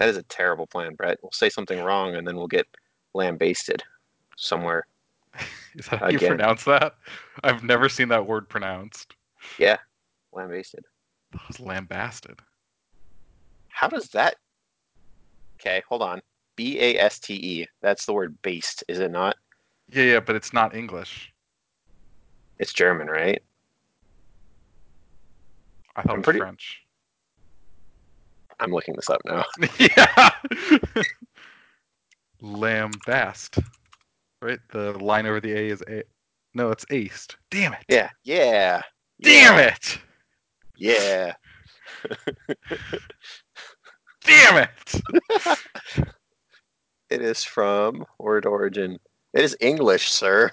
That is a terrible plan, Brett. We'll say something wrong and then we'll get lambasted somewhere. Is that how you pronounce that? I've never seen that word pronounced. Yeah, lambasted. That was lambasted. How does that? Okay, hold on. B A S T E. That's the word based, is it not? Yeah, yeah, but it's not English. It's German, right? I thought I'm it was pretty- French. I'm looking this up now. yeah. Lambast. Right? The line over the A is A. No, it's aced. Damn it. Yeah, yeah. Damn yeah, it. Yeah. Damn it. It is from word origin. It is English, sir.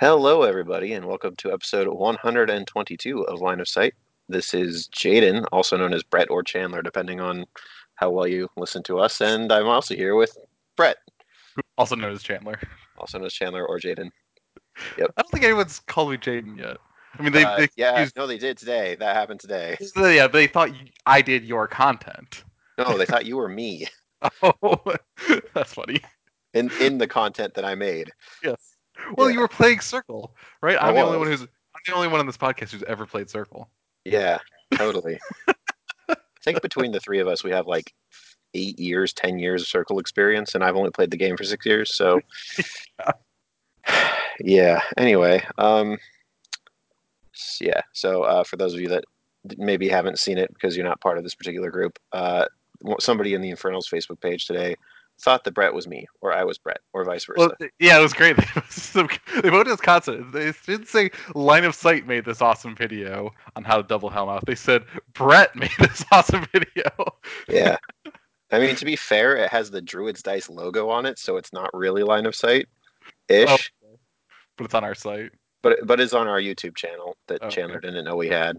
Hello, everybody, and welcome to episode 122 of Line of Sight. This is Jaden, also known as Brett or Chandler, depending on how well you listen to us. And I'm also here with Brett, also known as Chandler. also known as Chandler or Jaden. Yep. I don't think anyone's called me Jaden yet. I mean, they, Uh, they yeah, used- no, they did today. That happened today. yeah, they thought you, I did your content. No, they thought you were me Oh, that's funny. in in the content that I made. Yes. Well, Yeah. you were playing Circle, right? I'm the only one who's I'm the only one on this podcast who's ever played Circle. Yeah, totally. I think between the three of us, we have like eight years, ten years of Circle experience, and I've only played the game for six years. So, yeah. Anyway, um, yeah. So, uh, for those of you that maybe haven't seen it because you're not part of this particular group, uh, somebody in the Infernals Facebook page today thought that Brett was me, or I was Brett, or vice versa. Well, yeah, it was great. They voted as constant. They didn't say Line of Sight made this awesome video on how to double helm out. They said Brett made this awesome video. yeah. I mean, to be fair, it has the Druid's Dice logo on it, so it's not really line of sight ish. Oh. But it's on our site. But but it's on our YouTube channel that Okay. Chandler didn't know we had.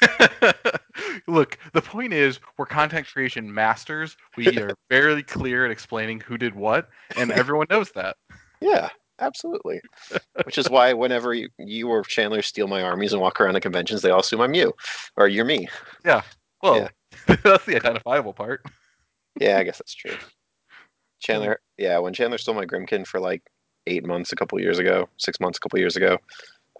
Look, the point is, we're content creation masters. We are very clear at explaining who did what, and everyone knows that. Yeah, absolutely. Which is why whenever you, you or Chandler steal my armies and walk around the conventions, they all assume I'm you or you're me. Yeah. Well, Yeah. that's the identifiable part. Yeah, I guess that's true. Chandler, yeah, when Chandler stole my Grymkin for like eight months a couple years ago, six months a couple years ago,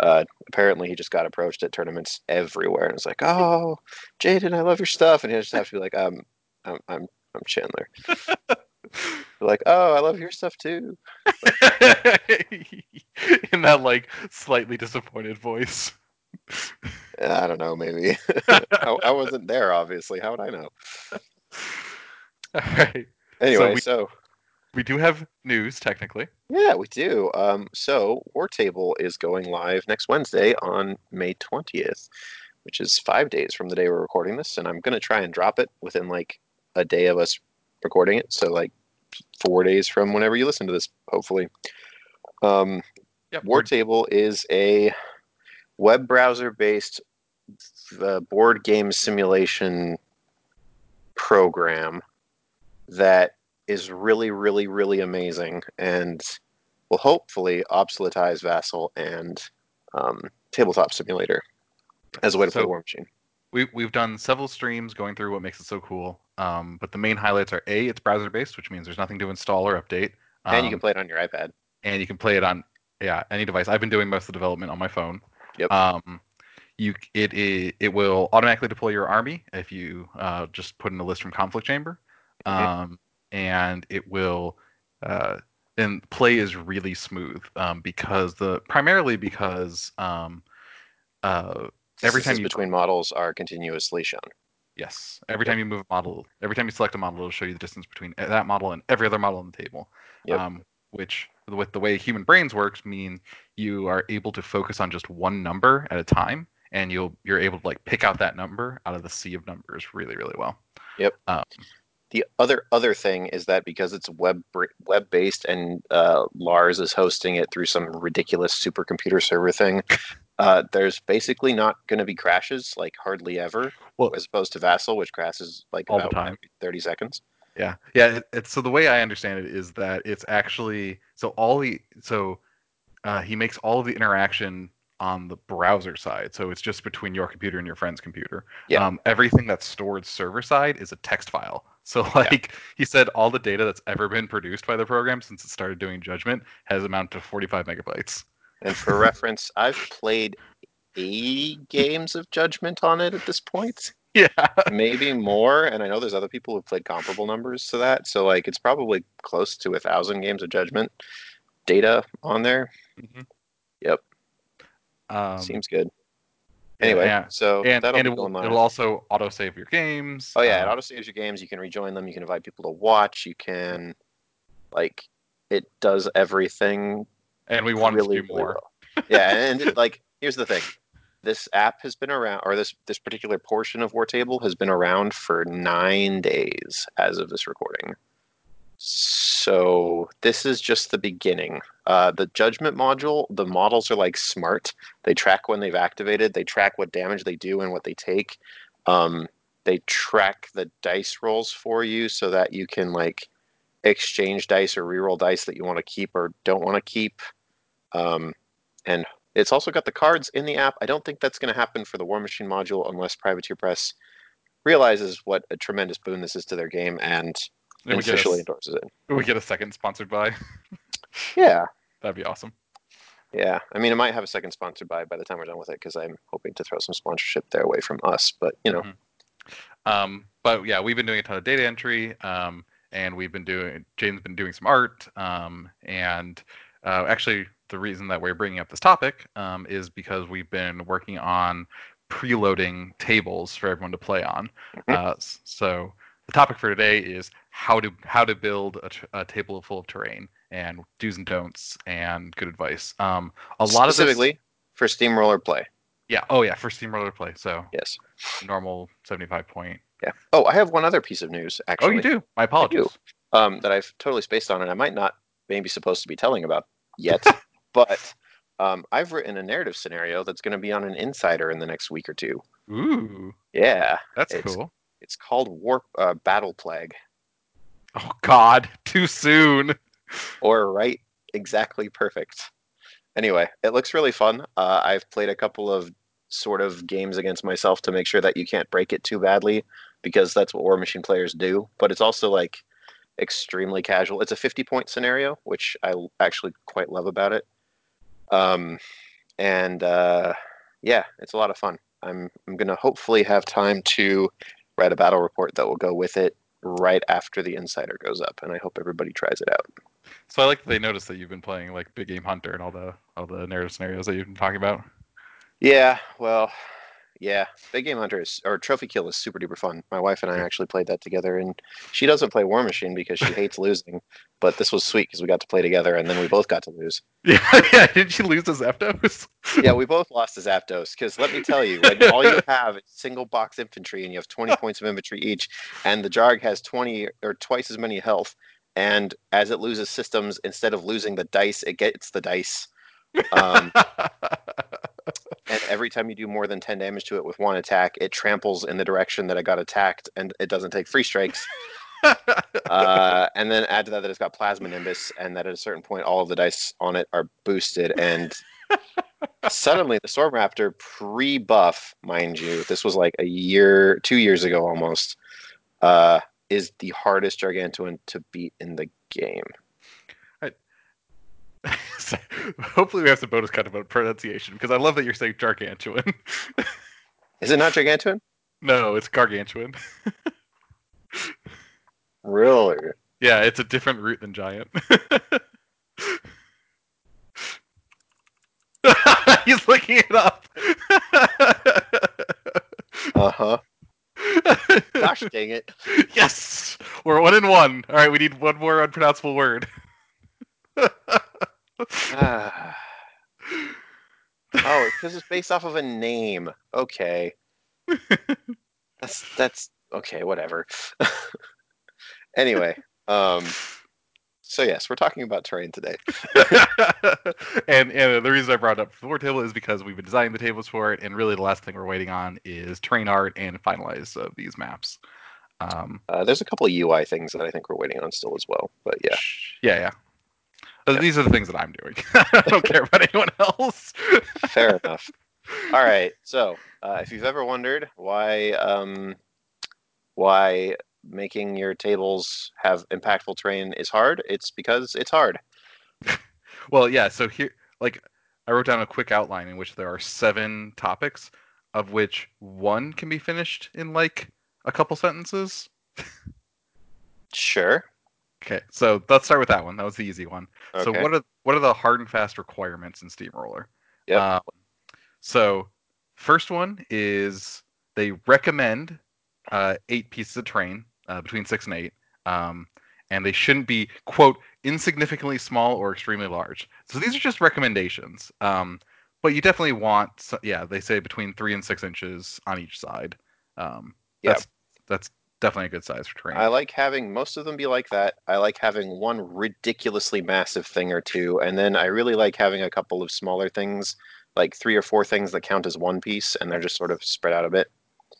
uh, apparently he just got approached at tournaments everywhere and was like, "Oh, Jaden, I love your stuff," and he just have to be like, "Um, I'm I'm I'm Chandler." like, "Oh, I love your stuff too." In that like slightly disappointed voice. I don't know, maybe. I, I wasn't there, obviously. How would I know? All right. Anyway, we- so We do have news technically. yeah, we do. Um, so War Table is going live next Wednesday on May twentieth, which is five days from the day we're recording this, and I'm gonna try and drop it within like a day of us recording it. So like four days from whenever you listen to this, hopefully. Um, Yep. War Table is a web browser based uh, board game simulation program that is really, really, really amazing and will hopefully obsoletize Vassal and um, Tabletop Simulator as a way to play So- War Machine. We we've done several streams going through what makes it so cool. Um, but the main highlights are a it's browser based, which means there's nothing to install or update. and you can Um, play it on your iPad. and you can play it on yeah any device. I've been doing most of the development on my phone. Yep. Um, you it it, it will automatically deploy your army if you uh, just put in a list from Conflict Chamber, Mhm. um, and it will. Uh, and play is really smooth um, because the primarily because um, uh, every time you between models are continuously shown. Yes. Every time you move a model, every time you select a model, it'll show you the distance between that model and every other model on the table. Yep. Um, which, with the way human brains works, mean you are able to focus on just one number at a time, and you'll you're able to like pick out that number out of the sea of numbers really really well. Yep. Um, the other other thing is that because it's web web based and uh, Lars is hosting it through some ridiculous supercomputer server thing, uh, there's basically not going to be crashes like hardly ever, Well- as opposed to Vassal, which crashes like All the time. thirty seconds. Yeah, yeah. It, so the way I understand it is that it's actually so all the so uh, he makes all of the interaction on the browser side. So it's just between your computer and your friend's computer. Yeah. Um, everything that's stored server side is a text file. So like he said, all the data that's ever been produced by the program since it started doing judgment has amounted to 45 megabytes. And for reference, I've played 80 games of Judgment on it at this point, Yeah. maybe more. And I know there's other people who've played comparable numbers to that. So like it's probably close to a thousand games of Judgment data on there. Yep. Um, Seems good. Anyway, yeah. so and, that'll and be it will, it'll also autosave your games. Oh yeah, it uh, auto saves your games. You can rejoin them. You can invite people to watch. You can, like, it does everything and we want really, to do more. well. Yeah, and it, like, here's the thing: this app has been around, or this this particular portion of War Table has been around for nine days as of this recording. So this is just the beginning. Uh, the judgment module, the models are like smart. They track when they've activated. They track what damage they do and what they take. Um, they track the dice rolls for you so that you can like exchange dice or reroll dice that you want to keep or don't want to keep. Um, and it's also got the cards in the app. I don't think that's going to happen for the War Machine module unless Privateer Press realizes what a tremendous boon this is to their game and And officially a, endorses it. we get a second sponsored by. Yeah, That'd be awesome. yeah. I mean, it might have a second sponsored by by the time we're done with it because I'm hoping to throw some sponsorship there away from us. But you know, Mhm. Um, but yeah, we've been doing a ton of data entry, um, and we've been doing. Jane's been doing some art, um, and uh, actually, the reason that we're bringing up this topic um, is because we've been working on preloading tables for everyone to play on. Mhm. Uh, so the topic for today is how to how to build a, a table full of terrain and do's and don'ts and good advice. Um, a lot of this, specifically for Steamroller play. yeah. Oh yeah, for steamroller play. So Yes. normal seventy-five point. Yeah. Oh, I have one other piece of news actually. oh, you do. My apologies. um, that I've totally spaced on, and I might not maybe supposed to be telling about yet. but um, I've written a narrative scenario that's going to be on an Insider in the next week or two. Ooh, Yeah, that's It's- cool. it's called Warp uh, Battle Plague, Oh God, too soon. or right exactly perfect. Anyway, it looks really fun. Uh, I've played a couple of sort of games against myself to make sure that you can't break it too badly because that's what War Machine players do. But it's also like extremely casual. It's a 50 point scenario, which I actually quite love about it. Um, and uh, yeah, it's a lot of fun. I'm I'm gonna hopefully have time to write a battle report that will go with it right after the Insider goes up, and I hope everybody tries it out. So I like that they noticed that you've been playing like Big Game Hunter and all the all the narrative scenarios that you've been talking about. Yeah, well, yeah, Big Game Hunter is, or Trophy Kill is super duper fun. My wife and I actually played that together, and she doesn't play War Machine because she hates losing. But this was sweet because we got to play together, and then we both got to lose. Yeah, yeah. Did she lose to Zapdos? Yeah, we both lost to Zapdos because let me tell you, when all you have is single box infantry, and you have 20 points of infantry each, and the Jarg has 20 or twice as many health, and as it loses systems, instead of losing the dice, it gets the dice. Um, and every time you do more than 10 damage to it with one attack, it tramples in the direction that it got attacked, and it doesn't take free strikes. uh, and then add to that that it's got plasma nimbus, and that at a certain point, all of the dice on it are boosted. And suddenly, the Storm Raptor pre-buff, mind you, this was like a year, two years ago almost, uh, is the hardest Gargantuan to beat in the game. So, Hopefully, we have some bonus content about pronunciation because I love that you're saying gargantuan. Is it not Gargantuan? no, it's gargantuan. Really? Yeah, it's a different root than giant. He's looking it up. Uh huh. Gosh dang it. yes, we're one in one. All right, we need one more unpronounceable word. Ah. oh, because it's based off of a name. Okay. That's that's okay. Whatever. Anyway, um, so yes, we're talking about terrain today. and and the reason I brought up the floor table is because we've been designing the tables for it, and really the last thing we're waiting on is terrain art and finalize of these maps. Um, Uh, there's a couple of UI things that I think we're waiting on still as well. But yeah, yeah, yeah. These are the things that I'm doing. I don't care about anyone else. fair enough. All right. So uh, if you've ever wondered why um, why making your tables have impactful terrain is hard, it's because it's hard. Well, yeah. So here, like, I wrote down a quick outline in which there are seven topics, of which one can be finished in like a couple sentences. Sure. Okay, so let's start with that one. That was the easy one. Okay. So what are what are the hard and fast requirements in Steamroller? Yep. Um, so first one is they recommend uh, eight pieces of train uh, between six and eight, um, and they shouldn't be quote insignificantly small or extremely large. So these are just recommendations. Um, but you definitely want, yeah, they say between three and six inches on each side. Um, Yeah. that's that's definitely a good size for terrain. I like having most of them be like that. I like having one ridiculously massive thing or two, and then I really like having a couple of smaller things, like three or four things that count as one piece, and they're just sort of spread out a bit.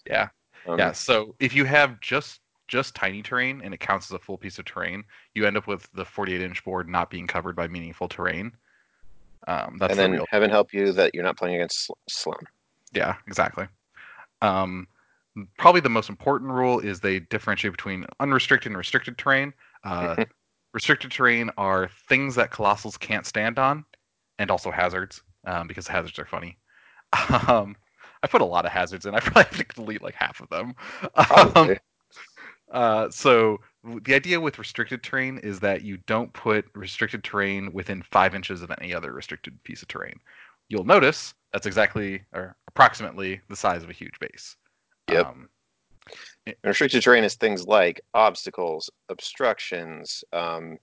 yeah. Um, yeah. So if you have just just tiny terrain and it counts as a full piece of terrain, you end up with the 48 inch board not being covered by meaningful terrain. Um, that's and the then real. heaven help you that you're not playing against Sl- Sloan. Yeah, exactly. Um, probably the most important rule is they differentiate between unrestricted and restricted terrain. Uh, restricted terrain are things that colossals can't stand on, and also hazards, um, because hazards are funny. Um, I put a lot of hazards in. I probably have to delete like half of them. Um, uh, so the idea with restricted terrain is that you don't put restricted terrain within five inches of any other restricted piece of terrain. You'll notice that's exactly or approximately the size of a huge base. Yep. Um, restricted terrain is things like obstacles, obstructions, um,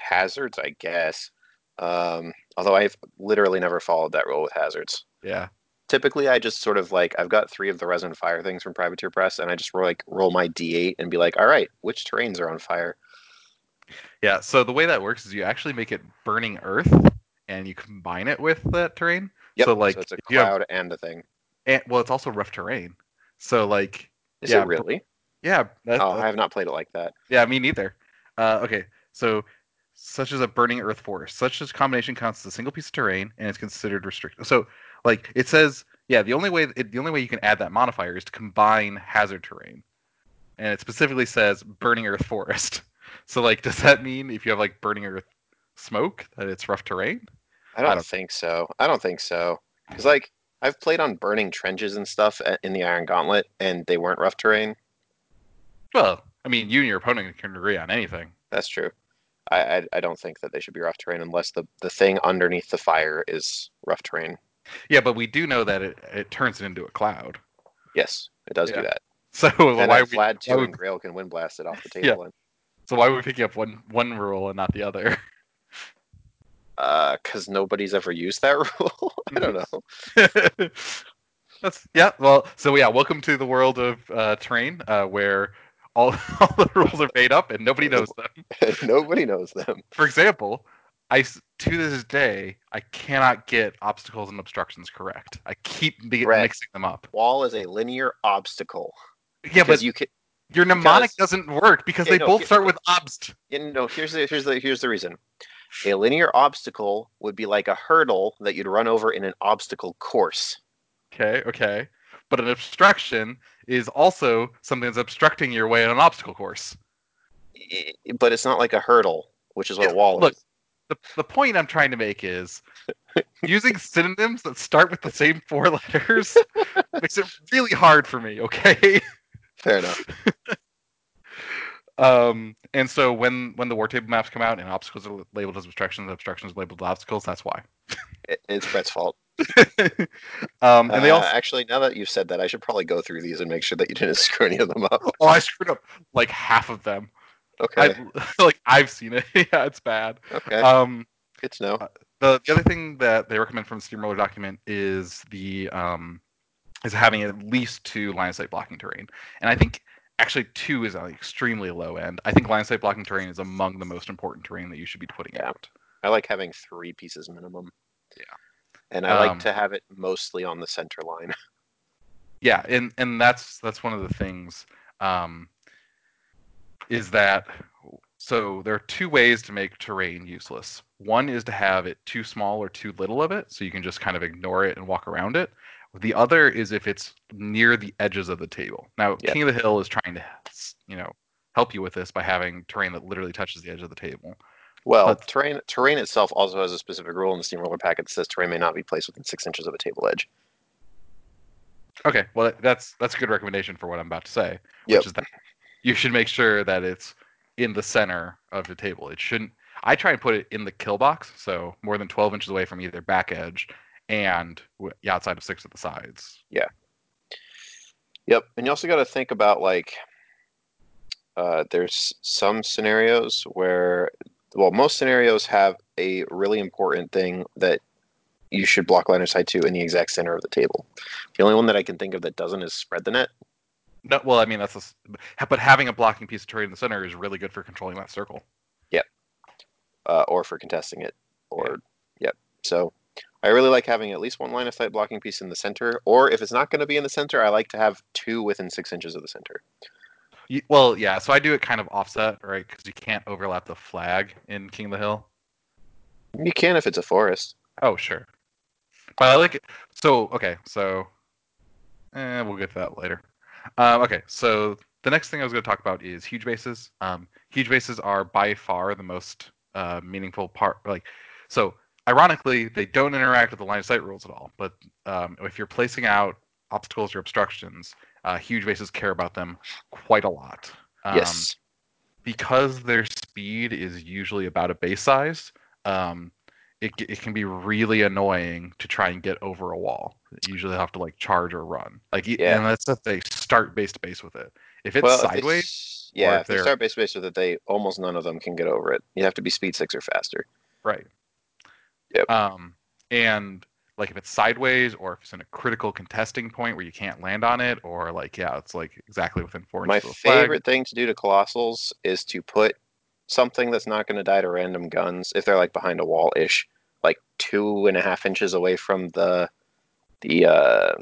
hazards, I guess. Um, although I've literally never followed that rule with hazards. yeah. Typically, I just sort of like I've got three of the resin fire things from Privateer Press, and I just roll, like roll my d8 and be like, "All right, which terrains are on fire?" Yeah. So the way that works is you actually make it burning earth, and you combine it with that terrain. Yep. So like, it's a you have- cloud and a thing. and, well, it's also rough terrain. So like, Is yeah, it really? yeah, that, Oh, I have not played it like that. Yeah, me neither. Uh, okay, so such as a burning earth forest, such as combination counts as a single piece of terrain and it's considered restricted. So, like it says, yeah, the only way it, the only way you can add that modifier is to combine hazard terrain, and it specifically says burning earth forest. So, like, does that mean if you have like burning earth smoke that it's rough terrain? I don't, don't- think so. I don't think so. Because like I've played on burning trenches and stuff a- in the Iron Gauntlet, and they weren't rough terrain. Well, I mean, you and your opponent can agree on anything. That's true. I, I I don't think that they should be rough terrain unless the the thing underneath the fire is rough terrain. Yeah, but we do know that it, it turns it into a cloud. Yes, it does Yeah. do that. So and why we, Vlad two why would- and Grayle can wind blast it off the Yeah. table. and so why are we picking up one one rule and not the other? because nobody's ever used that rule. I don't know. That's yeah. Well, so yeah, welcome to the world of uh, terrain, uh, where all all the rules are made up and nobody knows them. Nobody knows them. For example, I to this day I cannot get obstacles and obstructions correct. I keep be- mixing them up. Wall is a linear obstacle. Yeah, but you can. your mnemonic because- doesn't work because Yeah, they no, both yeah, start with obst. You know, here's the here's the here's the reason. A linear obstacle would be like a hurdle that you'd run over in an obstacle course. Okay, okay. But an obstruction is also something that's obstructing your way on an obstacle course. But it's not like a hurdle, which is what a wall look, is. the, the point I'm trying to make is using synonyms that start with the same four letters makes it really hard for me, okay? Fair enough. Um, and so when when the war table maps come out and obstacles are labeled as obstructions, obstructions are labeled as obstacles, that's why. It, it's Brett's fault. um, and they Uh, also actually, now that you've said that, I should probably go through these and make sure that you didn't screw any of them up. oh, I screwed up like half of them. Okay. I, like I've seen it. yeah, it's bad. okay. Um, Good to know. the the other thing that they recommend from the steamroller document is the um is having at least two line of sight blocking terrain and i think actually two is on the extremely low end. I think line sight blocking terrain is among the most important terrain that you should be putting Yeah. out. I like having three pieces minimum. Yeah. And I like Um, to have it mostly on the center line. Yeah, and and that's that's one of the things um, is that so there are two ways to make terrain useless. One is to have it too small or too little of it, so you can just kind of ignore it and walk around it. The other is if it's near the edges of the table. Now, Yeah. King of the Hill is trying to, you know, help you with this by having terrain that literally touches the edge of the table. Well, But- terrain terrain itself also has a specific rule in the steamroller packet that says terrain may not be placed within six inches of a table edge. Okay, well that's that's a good recommendation for what I'm about to say, Yep. which is that you should make sure that it's in the center of the table. It shouldn't. I try and put it in the kill box, so more than 12 inches away from either back edge and yeah, outside of six of the sides. Yeah. Yep, and you also got to think about like uh, there's some scenarios where, well, most scenarios have a really important thing that you should block line of sight to in the exact center of the table. The only one that I can think of that doesn't is spread the net. No, well, I mean that's a, but having a blocking piece of terrain in the center is really good for controlling that circle. Yep. Uh, or for contesting it. Or yep. So I really like having at least one line of sight blocking piece in the center. Or if it's not going to be in the center, I like to have two within six inches of the center. Y- Well, yeah, so I do it kind of offset, right? Because you can't overlap the flag in King of the Hill. You can if it's a forest. Oh, sure. But I like it. So, okay, so eh, we'll get to that later. Um, okay, so the next thing I was going to talk about is huge bases. Um, huge bases are by far the most uh, meaningful part. Like, so ironically, they don't interact with the line of sight rules at all. But um, if you're placing out obstacles or obstructions, uh, huge bases care about them quite a lot. Um, yes. because their speed is usually about a base size, um, it, it can be really annoying to try and get over a wall. You usually have to like charge or run. Like, Yeah. and that's if they start base to base with it. If it's well, if they sideways, yeah, if if they start base to base with it, they almost none of them can get over it. You have to be speed six or faster. right? Yep. Um, and like if it's sideways or if it's in a critical contesting point where you can't land on it, or like yeah, it's like exactly within four My inches of flag. favorite thing to do to colossals is to put something that's not going to die to random guns if they're like behind a wall ish, like two and a half inches away from the the uh,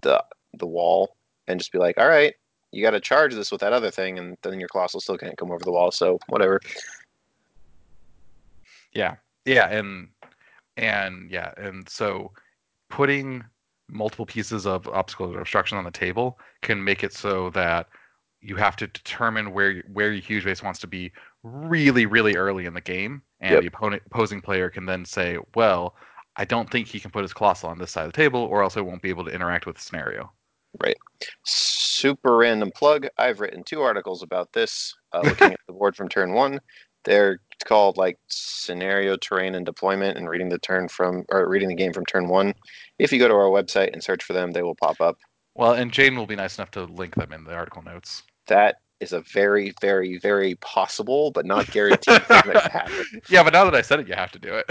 the the wall, and just be like, all right, you got to charge this with that other thing, and then your colossal still can't come over the wall. So whatever. Yeah, yeah, and and yeah, and so putting multiple pieces of obstacles or obstruction on the table can make it so that you have to determine where where your huge base wants to be really really early in the game, and Yep. the opponent opposing player can then say, well, I don't think he can put his colossal on this side of the table, or else I won't be able to interact with the scenario. Right. Super random plug. I've written two articles about this. Uh, looking at the board from turn one, they're called like scenario terrain and deployment, and reading the turn from or reading the game from turn one. If you go to our website and search for them, they will pop up. Well, and Jane will be nice enough to link them in the article notes. That is a very, very, very possible but not guaranteed thing that happen. yeah, but now that I said it, you have to do it.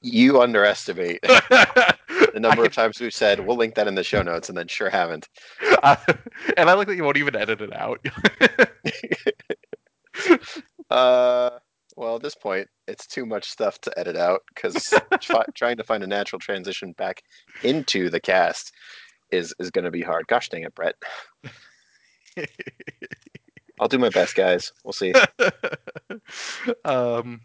You underestimate the the number of times we've said we'll link that in the show notes, and then sure haven't. Uh, and I like that you won't even edit it out. Uh, well, at this point, it's too much stuff to edit out because trying to find a natural transition back into the cast is is going to be hard. Gosh dang it, Brett. I'll do my best, guys. We'll see. um,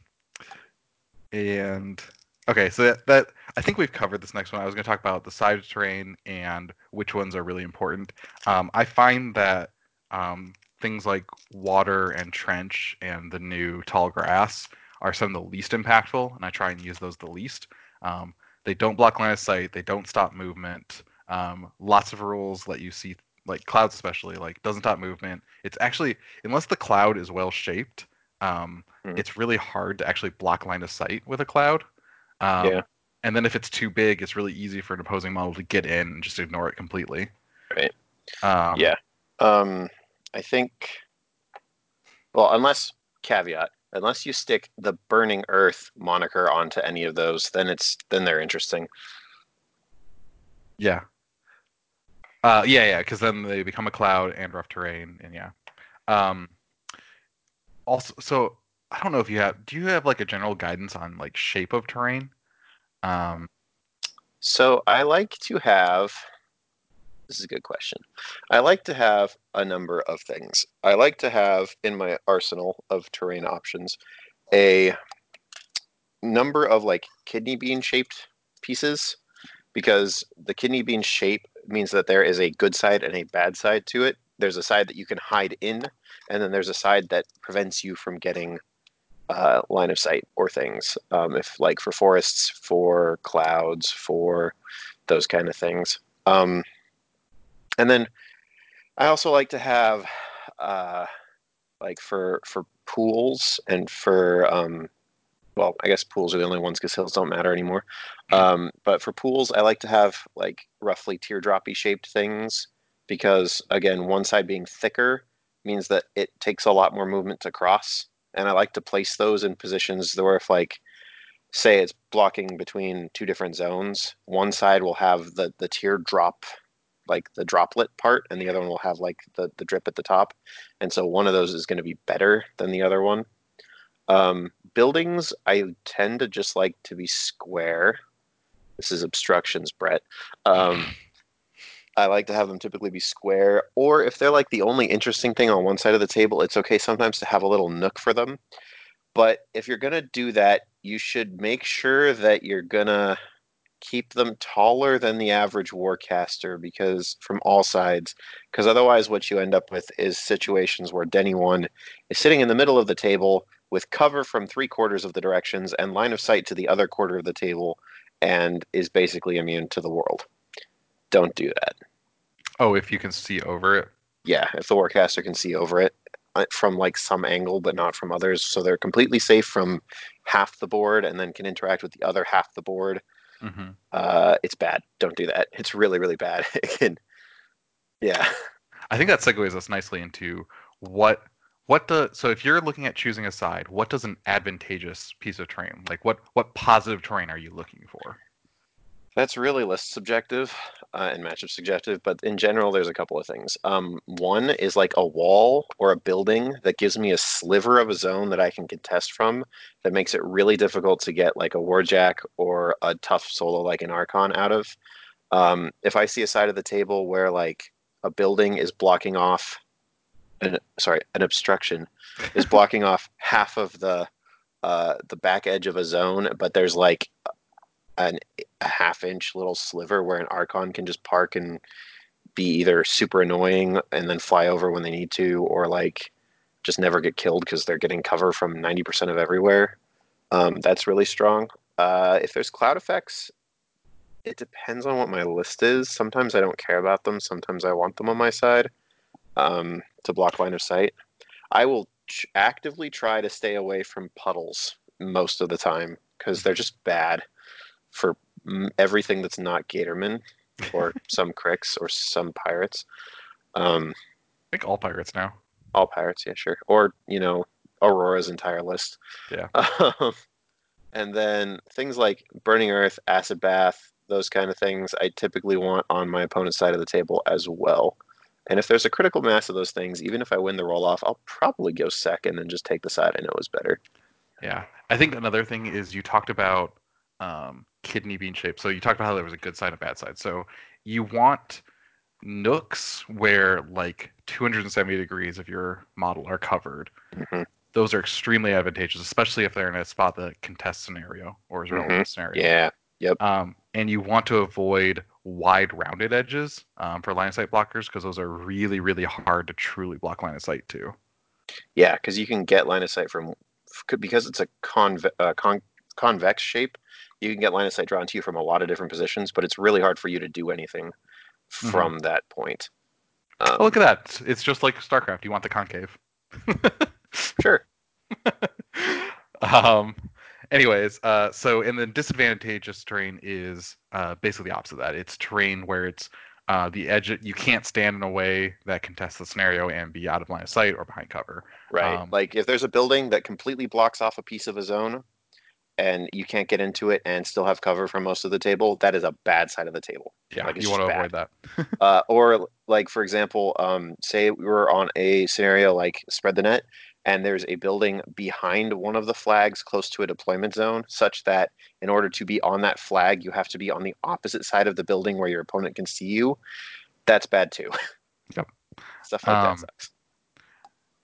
and okay, so that, that I think we've covered this next one. I was going to talk about the side terrain and which ones are really important. Um, I find that um, things like water and trench and the new tall grass are some of the least impactful, and I try and use those the least. Um, they don't block line of sight. They don't stop movement. Um, lots of rules let you see, like clouds especially, like doesn't stop movement. It's actually unless the cloud is well shaped, um, Hmm. it's really hard to actually block line of sight with a cloud. Um, Yeah. And then if it's too big, it's really easy for an opposing model to get in and just ignore it completely. Right. Um, Yeah. Um, I think. Well, unless caveat, unless you stick the burning earth moniker onto any of those, then it's then they're interesting. Yeah. Uh, yeah, yeah, because then they become a cloud and rough terrain, and yeah. Um, also, so I don't know if you have. Do you have like a general guidance on like shape of terrain? Um, So I like to have. This is a good question. I like to have a number of things. I like to have in my arsenal of terrain options a number of like kidney bean shaped pieces because the kidney bean shape means that there is a good side and a bad side to it. There's a side that you can hide in, and then there's a side that prevents you from getting uh, line of sight or things. Um, if like for forests, for clouds, for those kind of things. Um, and then I also like to have uh, like for for pools and for um, well, I guess pools are the only ones because hills don't matter anymore. Um, but for pools, I like to have like roughly teardroppy shaped things because again, one side being thicker means that it takes a lot more movement to cross, and I like to place those in positions where if like say it's blocking between two different zones, one side will have the the teardrop like the droplet part and the other one will have like the, the drip at the top and so one of those is going to be better than the other one um, buildings, I tend to just like to be square. This is obstructions, Brett. Um, I like to have them typically be square, or if they're like the only interesting thing on one side of the table, it's okay sometimes to have a little nook for them. But if you're gonna do that, you should make sure that you're gonna keep them taller than the average warcaster because from all sides because otherwise what you end up with is situations where denny one is sitting in the middle of the table with cover from three quarters of the directions and line of sight to the other quarter of the table and is basically immune to the world. Don't do that. Oh, if you can see over it. yeah if the warcaster can see over it uh, from like some angle but not from others. So they're completely safe from half the board and then can interact with the other half the board hmm uh, it's bad. Don't do that. It's really, really bad. Can- yeah. I think that segues us nicely into what what the so if you're looking at choosing a side, what does an advantageous piece of terrain like? What what positive terrain are you looking for? That's really list subjective uh, and matchup subjective, but in general, there's a couple of things. Um, one is like a wall or a building that gives me a sliver of a zone that I can contest from that makes it really difficult to get like a warjack or a tough solo like an archon out of. Um, if I see a side of the table where like a building is blocking off, an, sorry, an obstruction is blocking off half of the uh, the back edge of a zone, but there's like an a half inch little sliver where an archon can just park and be either super annoying and then fly over when they need to, or like just never get killed because they're getting cover from 90% of everywhere. Um, that's really strong. Uh, if there's cloud effects, it depends on what my list is. Sometimes I don't care about them. Sometimes I want them on my side um, to block line of sight. I will ch- actively try to stay away from puddles most of the time because they're just bad for everything that's not Gatorman or some cricks or some pirates. Um, I think all pirates now. all pirates, yeah, sure. Or, you know, Aurora's entire list. Yeah. Um, and then things like Burning Earth, Acid Bath, those kind of things, I typically want on my opponent's side of the table as well. And if there's a critical mass of those things, even if I win the roll off, I'll probably go second and just take the side I know is better. Yeah. I think another thing is you talked about um, kidney bean shape. So you talked about how there was a good side and bad side. So you want nooks where like 270 degrees of your model are covered. Mhm. Those are extremely advantageous, especially if they're in a spot that contest scenario or is relevant scenario. Yeah. Yep. Um, and you want to avoid wide rounded edges um, for line of sight blockers because those are really, really hard to truly block line of sight to. Yeah, because you can get line of sight from because it's a conve- uh, con- convex shape. You can get line of sight drawn to you from a lot of different positions, but it's really hard for you to do anything from that point. Um, Oh, look at that. It's just like StarCraft. You want the concave. Sure. um, anyways, uh, so and the disadvantageous terrain is uh, basically the opposite of that. It's terrain where it's uh, the edge. You can't stand in a way that contests the scenario and be out of line of sight or behind cover. Right. Um, like if there's a building that completely blocks off a piece of a zone, and you can't get into it and still have cover for most of the table, that is a bad side of the table. Yeah, Like, you want to avoid that. uh, or like for example, um, say we were on a scenario like spread the net, and there's a building behind one of the flags close to a deployment zone, such that in order to be on that flag, you have to be on the opposite side of the building where your opponent can see you. That's bad too. Yep. Stuff like Um, that sucks.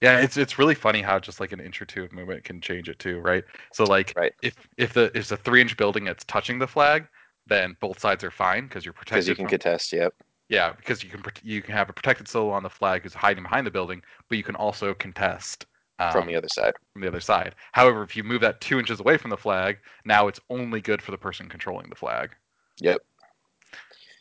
Yeah, it's it's really funny how just like an inch or two of movement can change it too, right? So like Right. if if the if it's a three inch building that's touching the flag, then both sides are fine because you're protected. Because you can from- contest. Yep. yeah, because you can you can have a protected solo on the flag who's hiding behind the building, but you can also contest um, From the other side. from the other side. However, if you move that two inches away from the flag, now it's only good for the person controlling the flag. Yep.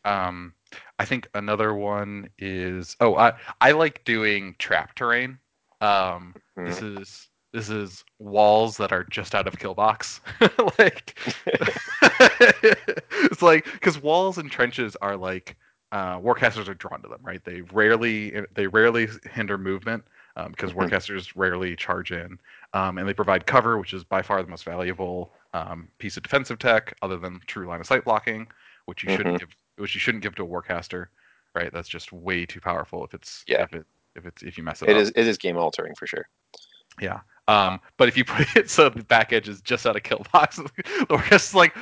Um, I think another one is oh I I like doing trap terrain. Um, this is this is walls that are just out of kill box. like it's like because walls and trenches are like uh, warcasters are drawn to them, right? They rarely they rarely hinder movement um, because Mhm. warcasters rarely charge in, um, and they provide cover, which is by far the most valuable um, piece of defensive tech, other than true line of sight blocking, which you shouldn't give, which you shouldn't give to a warcaster, right? That's just way too powerful if it's Yeah. if it if it's if you mess it, It up. is. It is game altering for sure. Yeah. Um, but if you put it so the back edge is just out of kill box, warcaster's like,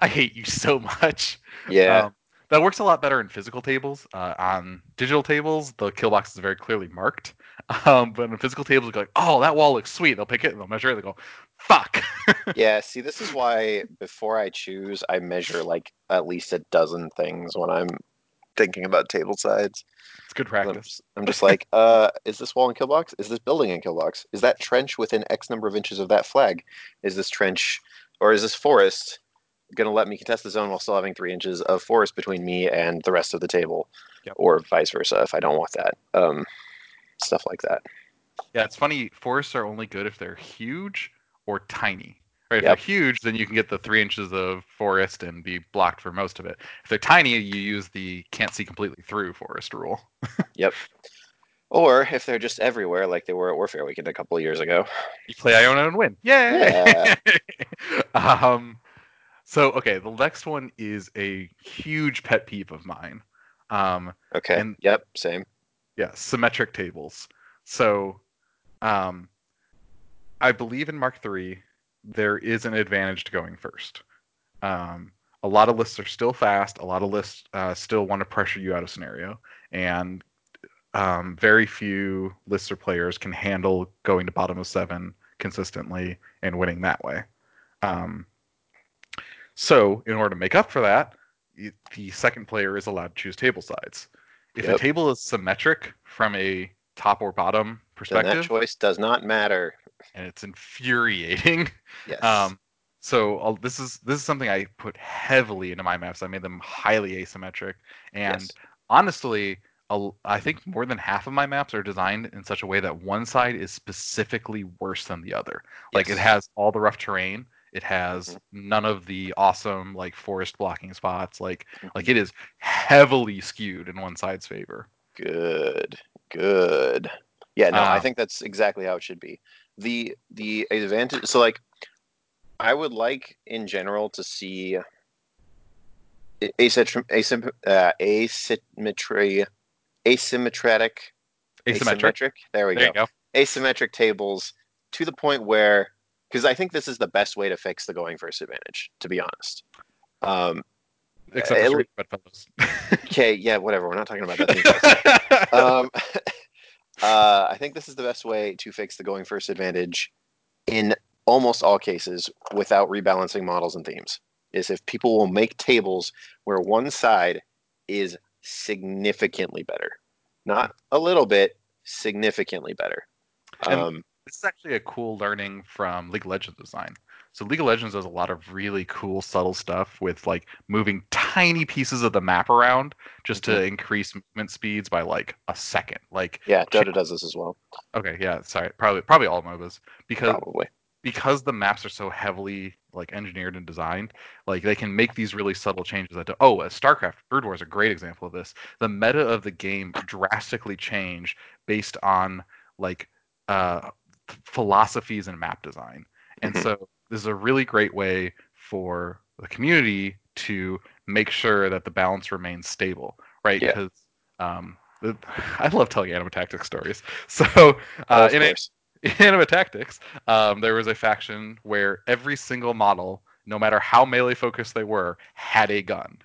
I hate you so much. Yeah. Um, that works a lot better in physical tables. Uh, on digital tables, the kill box is very clearly marked. Um, but in physical tables, you're like, oh, that wall looks sweet. They'll pick it and they'll measure it. They go, fuck. yeah. See, this is why before I choose, I measure like at least a dozen things when I'm thinking about table sides. it's good I'm practice. just, I'm just like, uh, is this wall in killbox? Is this building in killbox? Is that trench within X number of inches of that flag? Is this trench or is this forest gonna let me contest the zone while still having three inches of forest between me and the rest of the table? Yep. Or vice versa if I don't want that. Um, stuff like that. Yeah, it's funny. Forests are only good if they're huge or tiny. Right? If Yep. they're huge, then you can get the three inches of forest and be blocked for most of it. If they're tiny, you use the can't see completely through forest rule. Yep. Or if they're just everywhere, like they were at Warfare Weekend a couple of years ago. You play Iona and win. Yay! um, so okay, the next one is a huge pet peeve of mine. Um, Okay. And- yep. Same. yeah, symmetric tables. So, um, I believe in Mark III, there is an advantage to going first. Um, a lot of lists are still fast. A lot of lists uh, still want to pressure you out of scenario, and um, very few lists or players can handle going to bottom of seven consistently and winning that way. Um, so, in order to make up for that, the second player is allowed to choose table sides. If Yep. the table is symmetric from a top or bottom Then that choice does not matter. And it's infuriating. Yes. Um, so I'll, this is this is something I put heavily into my maps. I made them highly asymmetric, and yes. honestly, a- I think more than half of my maps are designed in such a way that one side is specifically worse than the other. Yes. Like it has all the rough terrain. It has Mhm. none of the awesome like forest blocking spots. Like like it is heavily skewed in one side's favor. Good, good. Yeah, no, I Um, think that's exactly how it should be. The the advantage. So, like, I would like in general to see asymmetry, uh, asymmetry, asymmetric, Asymmetric. There we There go. go. Asymmetric tables to the point where, because I think this is the best way to fix the going first advantage. To be honest. Um, Except it for Street okay, yeah, whatever. We're not talking about that. um, uh, I think this is the best way to fix the going first advantage in almost all cases without rebalancing models and themes. Is if people will make tables where one side is significantly better, not a little bit, significantly better. Um, this is actually a cool learning from League of Legends design. So League of Legends does a lot of really cool subtle stuff with like moving tiny pieces of the map around just to increase movement speeds by like a second. Like yeah, Dota does this as well, okay, yeah, sorry, probably probably all MOBAs because probably. because the maps are so heavily like engineered and designed, like they can make these really subtle changes that do, oh, uh, StarCraft Brood War is a great example of this. The meta of the game drastically changed based on like uh, philosophies and map design. And Mhm. so this is a really great way for the community to make sure that the balance remains stable, right? Yeah. Because um, the, I love telling Anima Tactics stories. So uh, in, in Anima Tactics, um, there was a faction where every single model, no matter how melee focused they were, had a gun.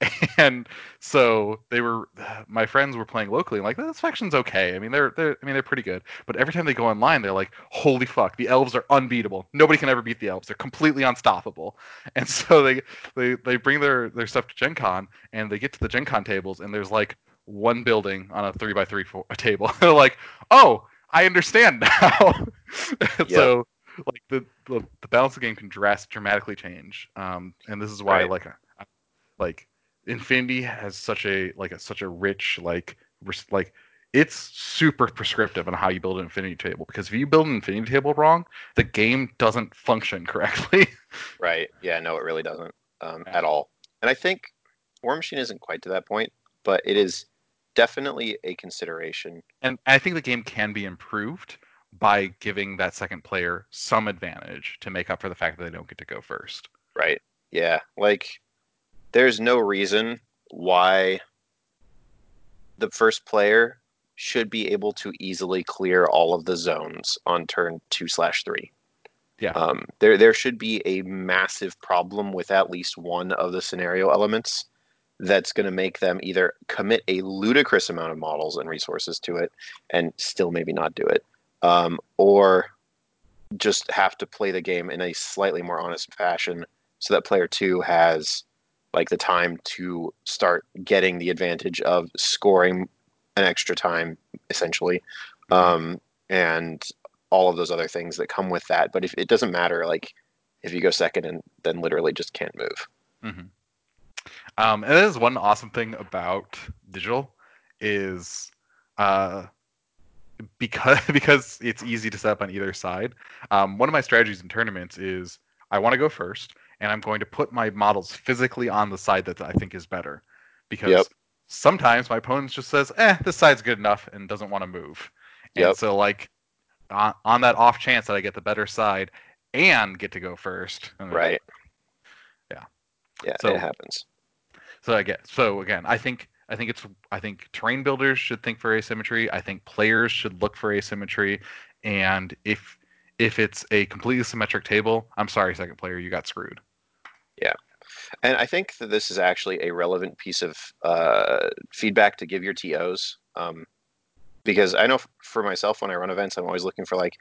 And so they were, my friends were playing locally. I'm like, this faction's okay. I mean, they're, they're, I mean, they're pretty good. But every time they go online, they're like, holy fuck, the elves are unbeatable. Nobody can ever beat the elves. They're completely unstoppable. And so they, they, they bring their, their stuff to Gen Con and they get to the Gen Con tables and there's like one building on a three by three fo- a table. they're like, oh, I understand now. So like the, the the balance of the game can drastically dramatically change. Um, and this is why Right. like I- like Infinity has such a like a, such a rich like like it's super prescriptive on how you build an infinity table because if you build an infinity table wrong, the game doesn't function correctly. Right. Yeah, no, it really doesn't um, at all. And I think Warmachine isn't quite to that point, but it is definitely a consideration. and I think the game can be improved by giving that second player some advantage to make up for the fact that they don't get to go first. Right. Yeah. Like, there's no reason why the first player should be able to easily clear all of the zones on turn two slash three. Yeah. Um, there, there should be a massive problem with at least one of the scenario elements that's going to make them either commit a ludicrous amount of models and resources to it and still maybe not do it, um, or just have to play the game in a slightly more honest fashion so that player two has like the time to start getting the advantage of scoring an extra time essentially. Um, and all of those other things that come with that. But if it doesn't matter like if you go second and then literally just can't move. Hmm Um, and that is one awesome thing about digital is uh, because because it's easy to set up on either side. Um, one of my strategies in tournaments is I want to go first, and I'm going to put my models physically on the side that I think is better, because Yep. sometimes my opponent just says, "Eh, this side's good enough," and doesn't want to move. And Yep. so like on, on that off chance that I get the better side and get to go first, and right Yeah. yeah So- it happens So I get so again, I think I think it's I think terrain builders should think for asymmetry. I think players should look for asymmetry, and if if it's a completely symmetric table, I'm sorry, second player, you got screwed. Yeah. And I think that this is actually a relevant piece of uh, feedback to give your TOs. Um, because I know f- for myself, when I run events, I'm always looking for like,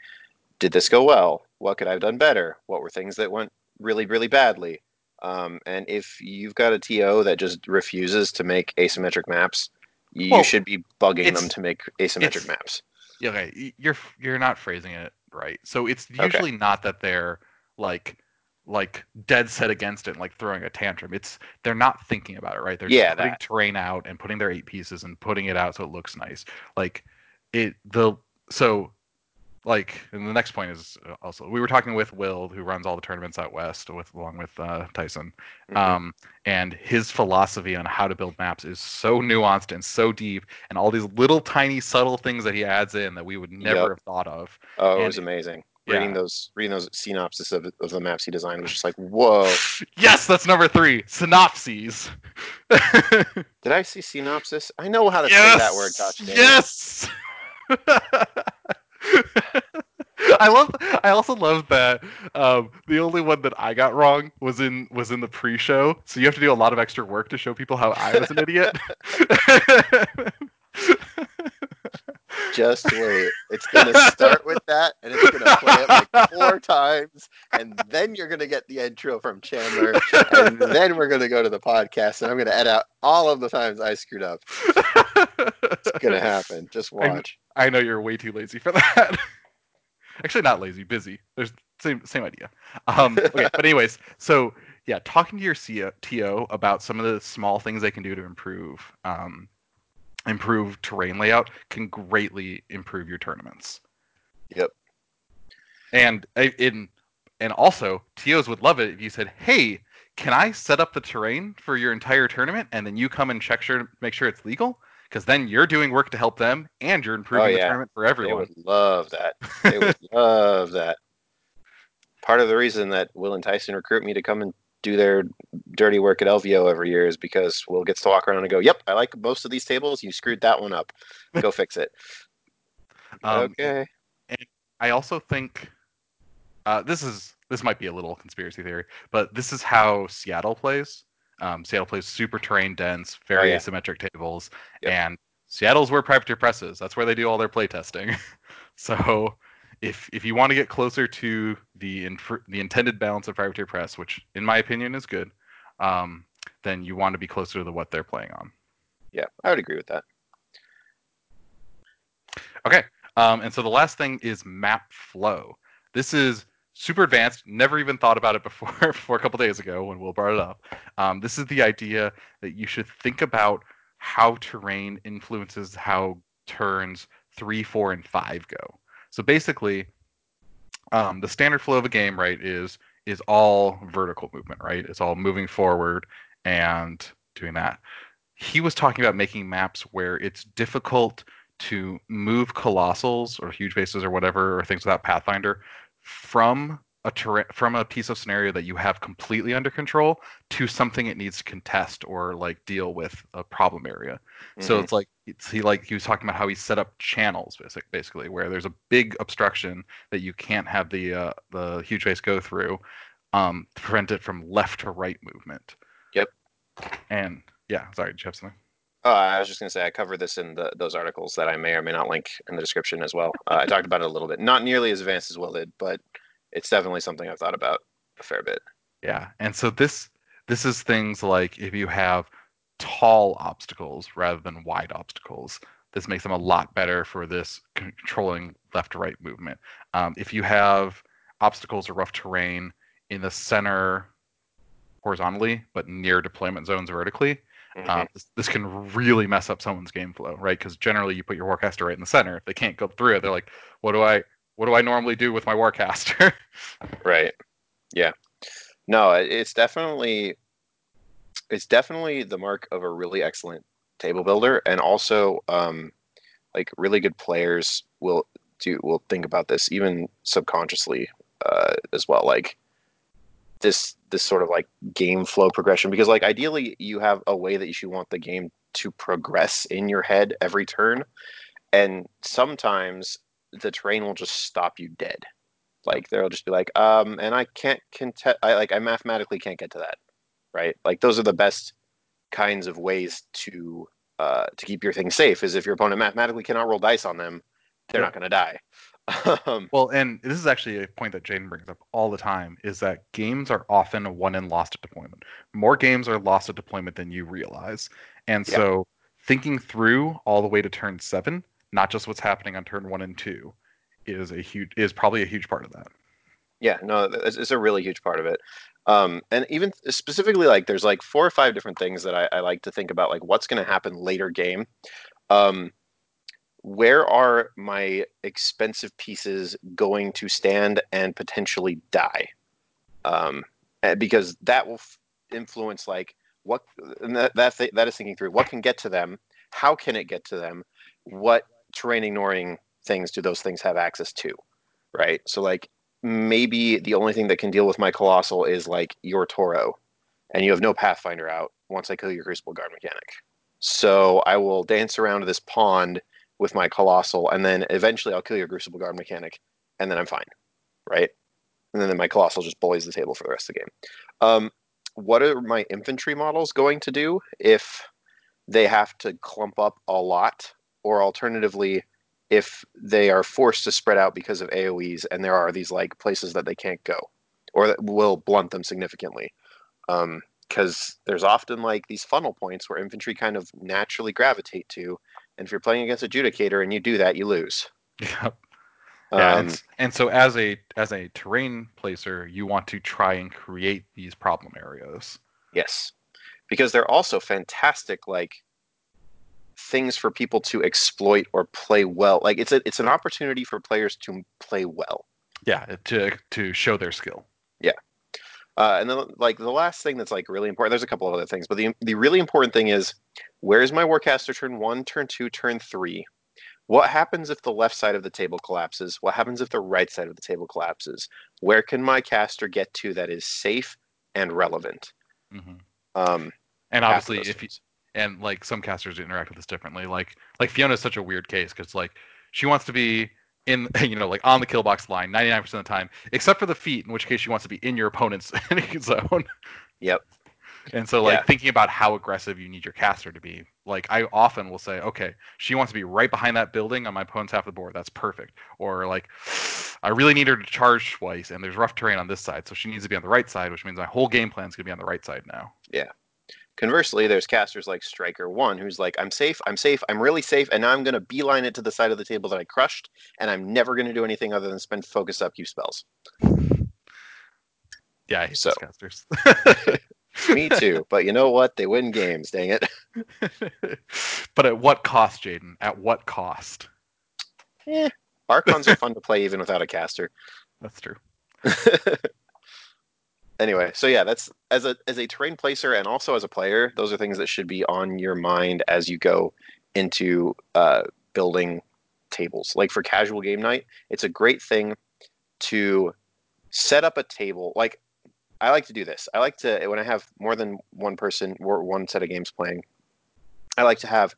did this go well? What could I have done better? What were things that went really, really badly? Um, and if you've got a TO that just refuses to make asymmetric maps, you Well, should be bugging them to make asymmetric maps. Okay, you're you're not phrasing it right. So it's Okay. usually not that they're like like dead set against it and like throwing a tantrum. It's they're not thinking about it, right? They're Yeah, just putting that. terrain out and putting their eight pieces and putting it out so it looks nice. Like it the so like and the next point is uh, also we were talking with Will who runs all the tournaments out west with along with uh, Tyson. Mhm. Um, and his philosophy on how to build maps is so nuanced and so deep and all these little tiny subtle things that he adds in that we would never Yep. have thought of. oh, it was amazing. yeah. Reading those, reading those synopsis of, of the maps he designed was just like, whoa. Yes, that's number three. Synopses. Did I see synopsis? I know how to say that word. It. Yes. I love. I also love that um, the only one that I got wrong was in was in the pre-show. So you have to do a lot of extra work to show people how I was an idiot. Just wait. It's gonna start with that, and it's gonna play it like four times, and then you're gonna get the intro from Chandler, and then we're gonna go to the podcast, and I'm gonna edit out all of the times I screwed up. It's gonna happen. Just watch. I know you're way too lazy for that. Actually, not lazy, busy. There's same same idea. Um, okay, but anyways, so yeah, talking to your CO, TO about some of the small things they can do to improve um, improve terrain layout can greatly improve your tournaments. Yep. And in and also TOs would love it if you said, "Hey, can I set up the terrain for your entire tournament, and then you come and check sure make sure it's legal?" Because then you're doing work to help them, and you're improving the yeah. tournament for everyone. They would love that. They would love that. part of the reason that Will and Tyson recruit me to come and do their dirty work at LVO every year is because Will gets to walk around and go, "Yep, I like most of these tables. You screwed that one up. Go fix it." Um, okay. And I also think uh, this is this might be a little conspiracy theory, but this is how Seattle plays. Um, Seattle plays super terrain dense, very Oh, yeah. asymmetric tables, Yep. and Seattle's where Privateer Press is. That's where they do all their play testing. so if if you want to get closer to the inf- the intended balance of Privateer Press, which in my opinion is good, um, then you want to be closer to what they're playing on. Yeah, I would agree with that. Okay. Um, and so the last thing is map flow. This is super advanced. Never even thought about it before before a couple days ago when Will brought it up. Um, this is the idea that you should think about how terrain influences how turns three, four, and five go. So basically, um, the standard flow of a game, right, is is all vertical movement, right? It's all moving forward and doing that. He was talking about making maps where it's difficult to move colossals or huge bases or whatever or things without Pathfinder from a terrain from a piece of scenario that you have completely under control to something it needs to contest or like deal with a problem area. So Mhm. it's like it's he like he was talking about how he set up channels basic, basically where there's a big obstruction that you can't have the uh, the huge base go through um, to prevent it from left to right movement. Yep. And yeah, sorry, did you have something? Oh, I was just going to say I covered this in the, those articles that I may or may not link in the description as well. Uh, I talked about it a little bit, not nearly as advanced as Will did, but it's definitely something I've thought about a fair bit. Yeah, and so this this is things like if you have tall obstacles rather than wide obstacles, this makes them a lot better for this controlling left to right movement. Um, if you have obstacles or rough terrain in the center horizontally but near deployment zones vertically, Mhm. um, this, this can really mess up someone's game flow, right? Because generally you put your warcaster right in the center. If they can't go through it, they're like, "What do I what do I normally do with my warcaster?" Right. Yeah. No, it's definitely it's definitely the mark of a really excellent table builder, and also um, like really good players will do will think about this even subconsciously uh, as well. Like this this sort of like game flow progression? Because like ideally you have a way that you should want the game to progress in your head every turn and sometimes the terrain will just stop you dead. Like they'll just be like um and i can't contest i like i mathematically can't get to that right? Like those are the best kinds of ways to uh to keep your thing safe is if your opponent mathematically cannot roll dice on them they're Yep. not going to die Well, and this is actually a point that Jaden brings up all the time is that games are often won and lost at deployment. More games are lost at deployment than you realize. And Yeah. so thinking through all the way to turn seven, not just what's happening on turn one and two, is a huge is probably a huge part of that. Yeah, no, it's, it's a really huge part of it. Um, and even specifically, like, there's like four or five different things that I, I like to think about, like what's going to happen later game. Um, where are my expensive pieces going to stand and potentially die? Um, because that will f- influence like what and that that, th- that is thinking through what can get to them, how can it get to them, what terrain ignoring things do those things have access to, right? So like maybe the only thing that can deal with my colossal is like your Toro, and you have no Pathfinder out once I kill your Crucible Guard mechanic. So I will dance around this pond with my colossal, and then eventually I'll kill your Crucible Guard mechanic, and then I'm fine, right? And then my colossal just bullies the table for the rest of the game. Um, what are my infantry models going to do if they have to clump up a lot, or alternatively, if they are forced to spread out because of AOE's and there are these like places that they can't go, or that will blunt them significantly? Because there's often like these funnel points where infantry kind of naturally gravitate to, and if you're playing against adjudicator and you do that, you lose. Yep. Yeah, Um, and, and so as a as a terrain placer, you want to try and create these problem areas. Yes, because they're also fantastic, like things for people to exploit or play well. Like it's a it's an opportunity for players to play well. Yeah, to to show their skill. Uh, and then like the last thing that's like really important. There's a couple of other things, but the the really important thing is where's my Warcaster turn one, turn two, turn three. what happens if the left side of the table collapses? What happens if the right side of the table collapses? Where can my caster get to that is safe and relevant? hmm Um, And obviously, if you, and like some casters interact with this differently. Like like Fiona's such a weird case because like she wants to be in you know like on the kill box line 99% of the time, except for the feet, in which case she wants to be in your opponent's zone. Yep. And so like Yeah. thinking about how aggressive you need your caster to be, like I often will say, okay, she wants to be right behind that building on my opponent's half of the board. That's perfect. Or like I really need her to charge twice, and there's rough terrain on this side, so she needs to be on the right side, which means my whole game plan is gonna be on the right side now. Conversely, there's casters like Stryker One, who's like, I'm safe, I'm safe, I'm really safe, and now I'm going to beeline it to the side of the table that I crushed, and I'm never going to do anything other than spend focus up, upkeep spells. Yeah, I hate So. casters. Me too, but you know what? They win games, dang it. but at what cost, Jaden? At what cost? Eh, Archons are fun to play even without a caster. That's true. Anyway, so yeah, that's as a as a terrain placer and also as a player, those are things that should be on your mind as you go into uh, building tables. Like for casual game night, it's a great thing to set up a table. Like I like to do this. I like to when I have more than one person or one set of games playing. I like to have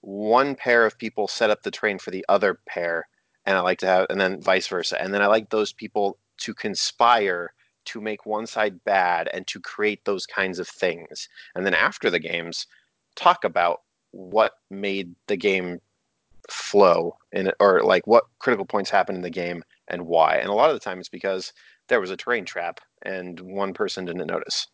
one pair of people set up the terrain for the other pair, and I like to have, and then vice versa. And then I like those people to conspire to make one side bad and to create those kinds of things. And then after the games, talk about what made the game flow in or like what critical points happened in the game and why. And a lot of the time it's because there was a terrain trap and one person didn't notice.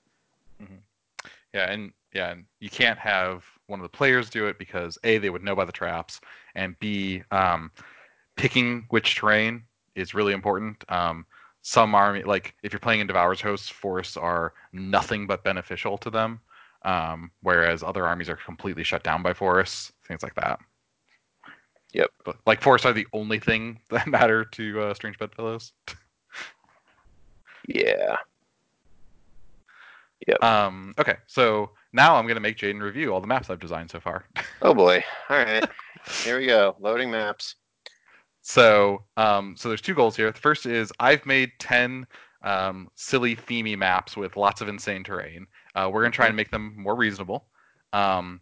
Yeah, and yeah, and you can't have one of the players do it because a they would know by the traps, and b um, picking which terrain is really important. Um, some army like if you're playing in Devour's hosts, forests are nothing but beneficial to them, um, whereas other armies are completely shut down by forests, things like that. Yep. But like forests are the only thing that matter to uh, strange bedfellows. Yeah. Yep. Um, okay, so now I'm gonna make Jaden review all the maps I've designed so far. Oh boy. All right. Here we go. Loading maps. So, um, so there's two goals here. The first is I've made ten um, silly themey maps with lots of insane terrain. Uh, we're gonna try and make them more reasonable. Um,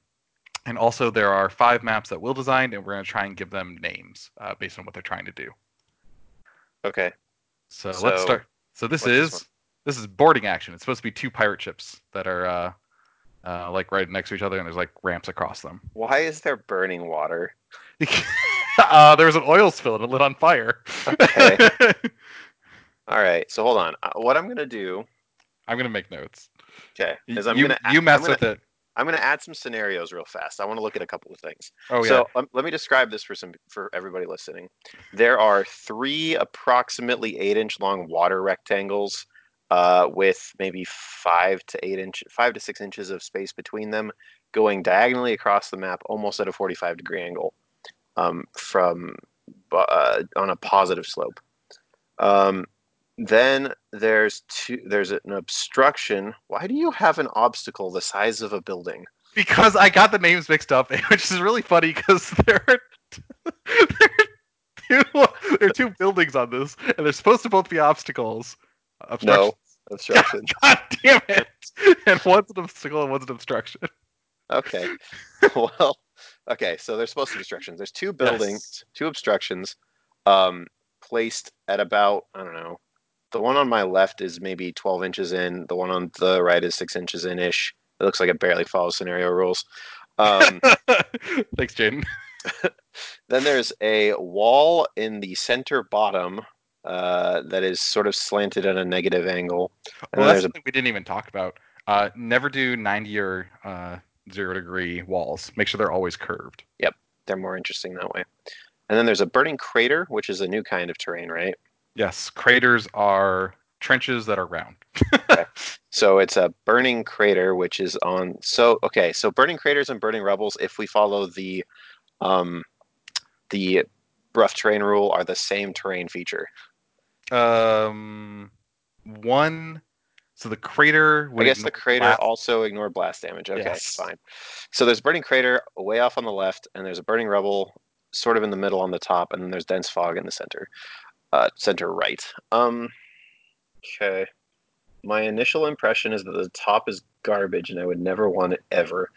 and also, there are five maps that we'll design, and we're gonna try and give them names uh, based on what they're trying to do. Okay. So, So, let's start. So this is this this, is boarding action. It's supposed to be two pirate ships that are uh, uh, like right next to each other, and there's like ramps across them. Why is there burning water? uh, there was an oil spill and it lit on fire. Okay. All right. So hold on. Uh, what I'm gonna do, I'm gonna make notes. okay, Y- is I'm you gonna you I'm mess gonna, with it. I'm gonna add some scenarios real fast. I want to look at a couple of things. Oh yeah. So um, let me describe this for some for everybody listening. There are three approximately eight inch long water rectangles uh, with maybe five to eight inch, five to six inches of space between them, going diagonally across the map, almost at a 45 degree angle, um, from uh, on a positive slope. Um, then there's two. There's an obstruction. Why do you have an obstacle the size of a building? because I got the names mixed up, which is really funny because there are there are two there are two buildings on this, and they're supposed to both be obstacles. No obstruction. God damn it! And one's an obstacle and one's an obstruction. Okay. well, okay. So there's supposed to be obstructions. There's two buildings, two obstructions, um, placed at about I don't know. The one on my left is maybe 12 inches in. The one on the right is six inches in ish. It looks like it barely follows scenario rules. Um, Thanks, Jaden. then there's a wall in the center bottom uh, that is sort of slanted at a negative angle. And Well, that's there's a something we didn't even talk about. Uh, never do 90 or uh, zero degree walls. Make sure they're always curved. Yep, they're more interesting that way. And then there's a burning crater, which is a new kind of terrain, right? Yes, craters are trenches that are round. okay. So it's a burning crater, which is on. So okay, so burning craters and burning rubbles, if we follow the, um, the rough terrain rule, are the same terrain feature. Um, one. So the crater. I would guess the ignore crater blast- also ignore blast damage. Okay, Yes. fine. So there's burning crater way off on the left, and there's a burning rubble sort of in the middle on the top, and then there's dense fog in the center, uh, center right. Um, okay. My initial impression is that the top is garbage, and I would never want it ever,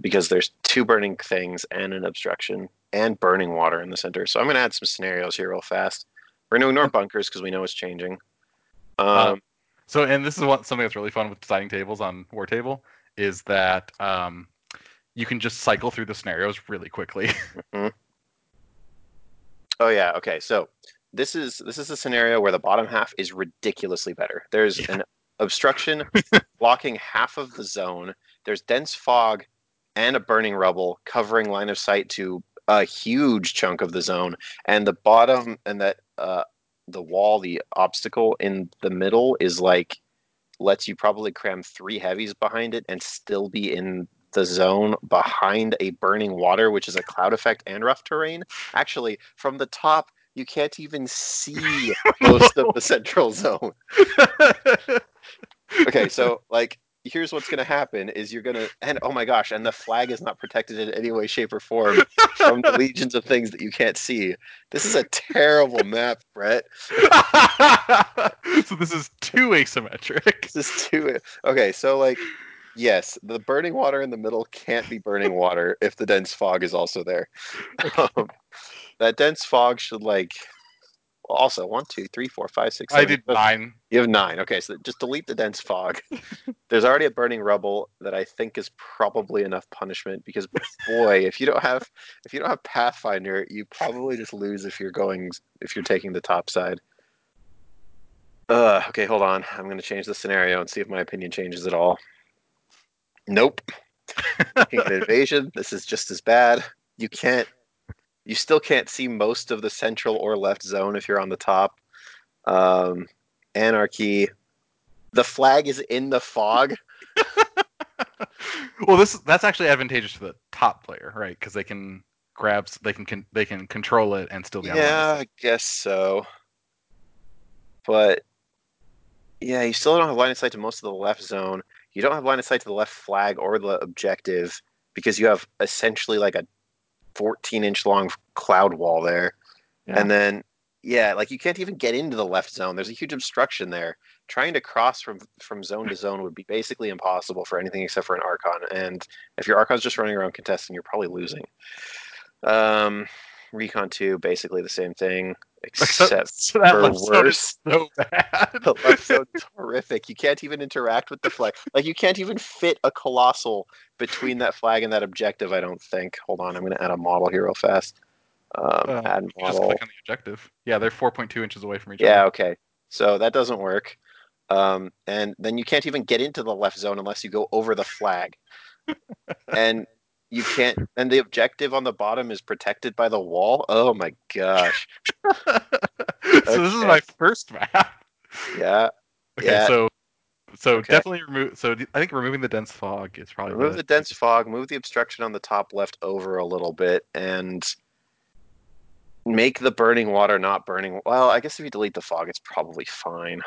because there's two burning things and an obstruction and burning water in the center. So I'm going to add some scenarios here real fast. We're going to ignore bunkers because we know it's changing. Um, Uh, So, and this is what something that's really fun with designing tables on War Table is that um, you can just cycle through the scenarios really quickly. Oh yeah. Okay. So this is this is a scenario where the bottom half is ridiculously better. There's Yeah. an obstruction blocking half of the zone. There's dense fog and a burning rubble covering line of sight to a huge chunk of the zone. And the bottom and that uh, the wall, the obstacle in the middle is like lets you probably cram three heavies behind it and still be in the zone behind a burning water, which is a cloud effect and rough terrain. Actually, from the top, you can't even see most of the central zone. Okay, so like here's what's gonna happen is you're gonna and oh my gosh, and the flag is not protected in any way, shape, or form from the legions of things that you can't see. This is a terrible map, Brett. so this is too asymmetric. This is too okay, so like yes, the burning water in the middle can't be burning water if the dense fog is also there. Um, that dense fog should like also one, two, three, four, five, six, I did eight, nine. You have nine. Okay, so just delete the dense fog. There's already a burning rubble that I think is probably enough punishment because boy, if you don't have if you don't have Pathfinder, you probably just lose if you're going if you're taking the top side. Uh, okay, hold on. I'm going to change the scenario and see if my opinion changes at all. Nope. Invasion. This is just as bad. You can't. You still can't see most of the central or left zone if you're on the top. Um, anarchy. The flag is in the fog. well, this that's actually advantageous to the top player, right? Because they can grab, they can, can they can control it and still be Yeah. I guess so. But yeah, you still don't have line of sight to most of the left zone. You don't have line of sight to the left flag or the objective because you have essentially like a 14 inch long cloud wall there. Yeah. And then, yeah, like you can't even get into the left zone. There's a huge obstruction there. Trying to cross from from zone to zone would be basically impossible for anything except for an Archon. And if your Archon's just running around contesting, you're probably losing. Um, Recon 2, basically the same thing, except so that for left zone is worse. so bad. the left zone is horrific. You can't even interact with the flag. Like you can't even fit a colossal between that flag and that objective. I don't think. Hold on, I'm going to add a model here real fast. Um, Uh, add You just model. click on the objective. Yeah, they're 4.2 inches away from each other. Yeah, okay. So that doesn't work. Um, and then you can't even get into the left zone unless you go over the flag. and you can't. And the objective on the bottom is protected by the wall. Oh my gosh. so this is my first map. Yeah. Okay, Yeah. so so Okay. definitely remove. So I think removing the dense fog is probably Remove the dense fog, move the obstruction on the top left over a little bit, and make the burning water not burning. Well, I guess if you delete the fog, it's probably fine.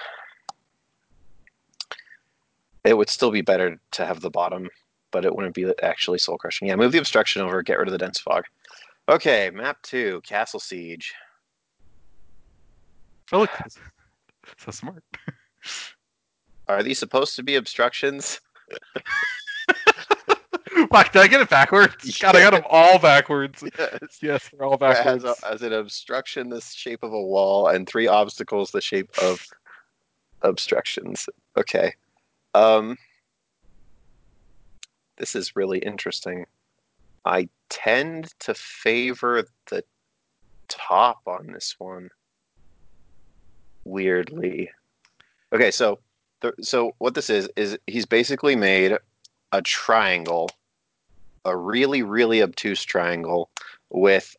It would still be better to have the bottom, but it wouldn't be actually soul crushing. Yeah, move the obstruction over, get rid of the dense fog. Okay, map two, Castle Siege. Oh look, so smart. Are these supposed to be obstructions? Fuck, did I get it backwards? God, I got them all backwards. Yes. Yes, they're all backwards. has a, as an obstruction the shape of a wall and three obstacles the shape of obstructions. Okay. Um, this is really interesting. I tend to favor the top on this one. Weirdly. Okay, so the, so what this is is he's basically made a triangle, a really really obtuse triangle with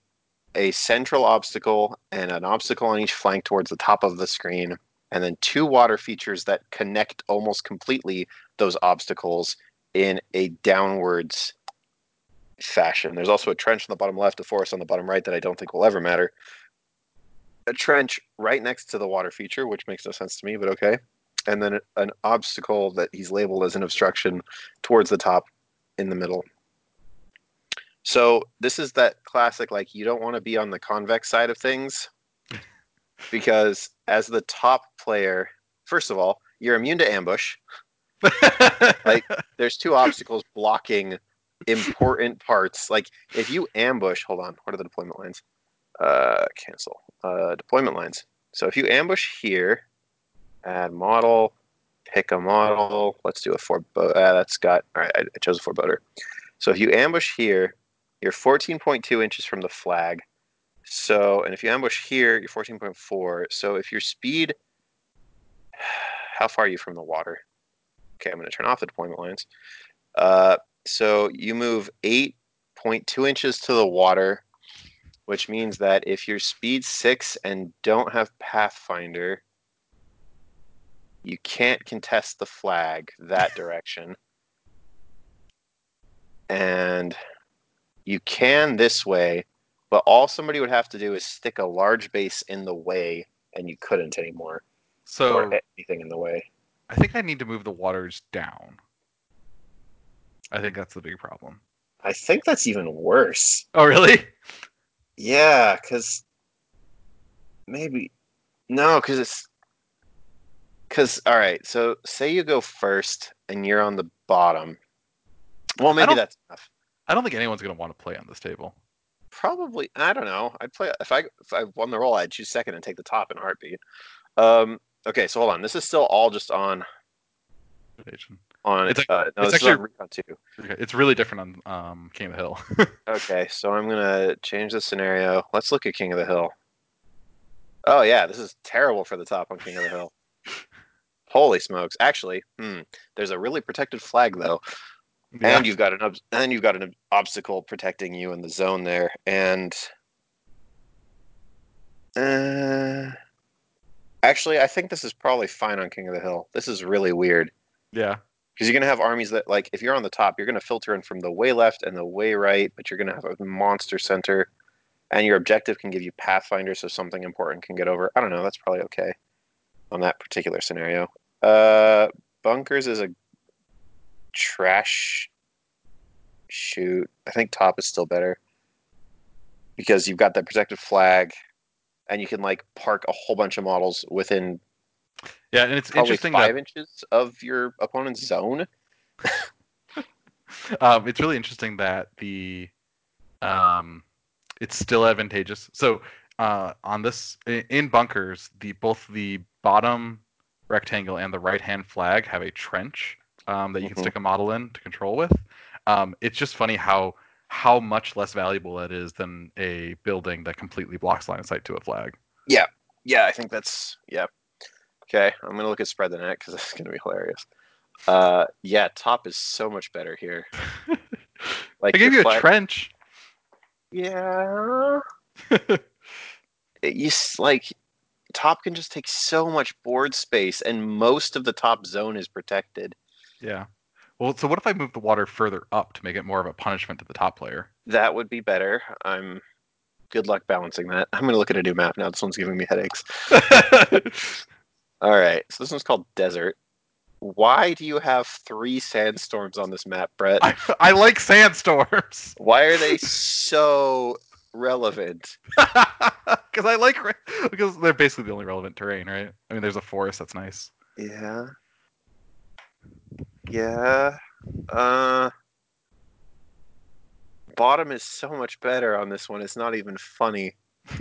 a central obstacle and an obstacle on each flank towards the top of the screen, and then two water features that connect almost completely those obstacles in a downwards fashion. There's also a trench on the bottom left, a forest on the bottom right that I don't think will ever matter. A trench right next to the water feature, which makes no sense to me, but okay. And then an obstacle that he's labeled as an obstruction towards the top in the middle. So this is that classic like you don't want to be on the convex side of things because as the top player, first of all, you're immune to ambush. Like- There's two obstacles blocking important parts. Like if you ambush, hold on, what are the deployment lines? Uh, cancel. Uh, deployment lines. So if you ambush here, add model, pick a model. Let's do a forebode. Uh, that's got. All right, I, I chose a forebodder. So if you ambush here, you're 14.2 inches from the flag. So, and if you ambush here, you're 14.4. So if your speed, how far are you from the water? Okay, I'm going to turn off the deployment lines. Uh, so you move 8.2 inches to the water, which means that if you're speed six and don't have Pathfinder, you can't contest the flag that direction. And you can this way, but all somebody would have to do is stick a large base in the way, and you couldn't anymore, so anything in the way. I think I need to move the waters down. I think that's the big problem. I think that's even worse. Oh, really? Yeah, because maybe no, because it's because all right. So say you go first and you're on the bottom. Well, maybe that's enough. I don't think anyone's going to want to play on this table. Probably, I don't know. I'd play if I if I won the roll, I'd choose second and take the top in a heartbeat. Um, okay, so hold on. This is still all just on on. It's like- uh, no, it's actually- Recon two. Okay, It's really different on um, King of the Hill. Okay, so I'm gonna change the scenario. Let's look at King of the Hill. Oh yeah, this is terrible for the top on King of the Hill. Holy smokes! Actually, hmm, there's a really protected flag though, Yeah. and you've got an ob- and you've got an ob- obstacle protecting you in the zone there, and uh, actually, I think this is probably fine on King of the Hill. This is really weird yeah. because you're gonna have armies that like if you're on the top, you're gonna filter in from the way left and the way right, but you're gonna have a monster center, and your objective can give you Pathfinder, so something important can get over. I don't know. That's probably okay on that particular scenario. Uh, bunkers is a trash shoot. I think top is still better because you've got that protected flag, and you can like park a whole bunch of models within Yeah, and it's interesting five that inches of your opponent's zone. um, it's really interesting that the um, it's still advantageous. So uh, on this in bunkers, the both the bottom rectangle and the right hand flag have a trench um, that you Mhm. can stick a model in to control with. Um, it's just funny how how much less valuable that is than a building that completely blocks line of sight to a flag. Yeah, yeah, I think that's yeah. Okay, I'm gonna look at spread the net because it's gonna be hilarious. Uh, yeah, top is so much better here. Like I gave you a flag- trench. Yeah. It- you like top can just take so much board space, and most of the top zone is protected. Yeah. Well, so what if I move the water further up to make it more of a punishment to the top player? That would be better. I'm. Good luck balancing that. I'm gonna look at a new map now. This one's giving me headaches. All right, so this one's called Desert. Why do you have three sandstorms on this map, Brett? I, I like sandstorms Why are they so relevant? because I like because they're basically the only relevant terrain, right? I mean, there's a forest that's nice. Yeah. Yeah. Uh Bottom is so much better on this one. It's not even funny.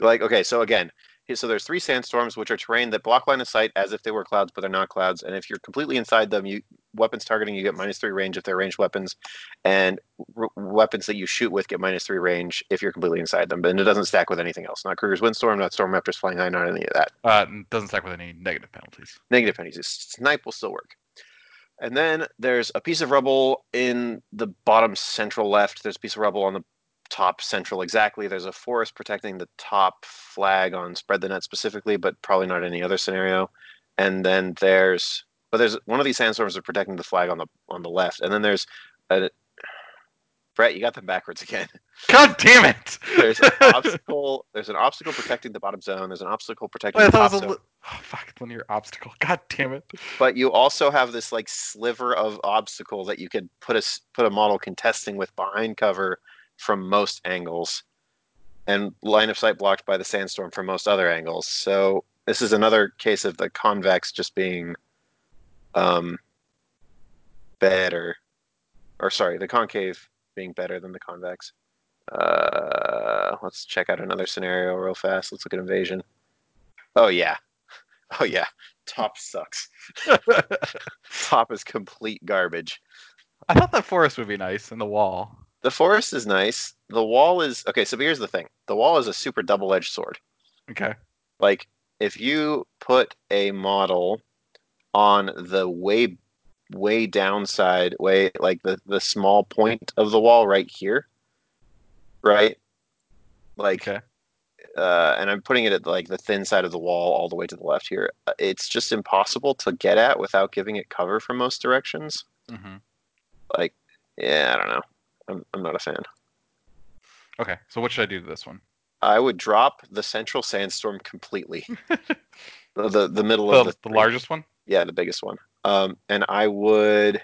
like okay, so again, so there's three sandstorms which are terrain that block line of sight as if they were clouds but they're not clouds and if you're completely inside them you weapons targeting you get minus 3 range if they're ranged weapons and r- weapons that you shoot with get minus 3 range if you're completely inside them but it doesn't stack with anything else not Krueger's windstorm not storm raptors flying high not any of that Uh, doesn't stack with any negative penalties. negative penalties. Snipe will still work. And then there's a piece of rubble in the bottom central left. There's a piece of rubble on the top central exactly. There's a forest protecting the top flag on spread the net specifically, but probably not any other scenario. And then there's but there's one of these sandstorms are protecting the flag on the on the left. And then there's a Brett, you got them backwards again. God damn it! There's an obstacle. There's an obstacle protecting the bottom zone. There's an obstacle protecting Wait, the top zone. li- oh, fuck linear obstacle. God damn it! But you also have this like sliver of obstacle that you could put a put a model contesting with behind cover from most angles, and line of sight blocked by the sandstorm from most other angles. So this is another case of the convex just being um, better, or sorry, the concave being better than the convex. Uh, let's check out another scenario real fast. Let's look at invasion. Oh yeah, oh yeah. Top sucks. Top is complete garbage. I thought that forest would be nice and the wall. The forest is nice. The wall is okay. So here's the thing: the wall is a super double-edged sword. Okay. Like if you put a model on the way way downside, way like the the small point of the wall right here, right? Like Okay. uh, and I'm putting it at like the thin side of the wall all the way to the left here. uh, It's just impossible to get at without giving it cover from most directions. Mm-hmm. Like, yeah, I don't know. I'm, I'm not a fan. Okay. So what should I do to this one? I would drop the central sandstorm completely. the, the the middle The, of the, the largest one. yeah, the biggest one. Um, and I would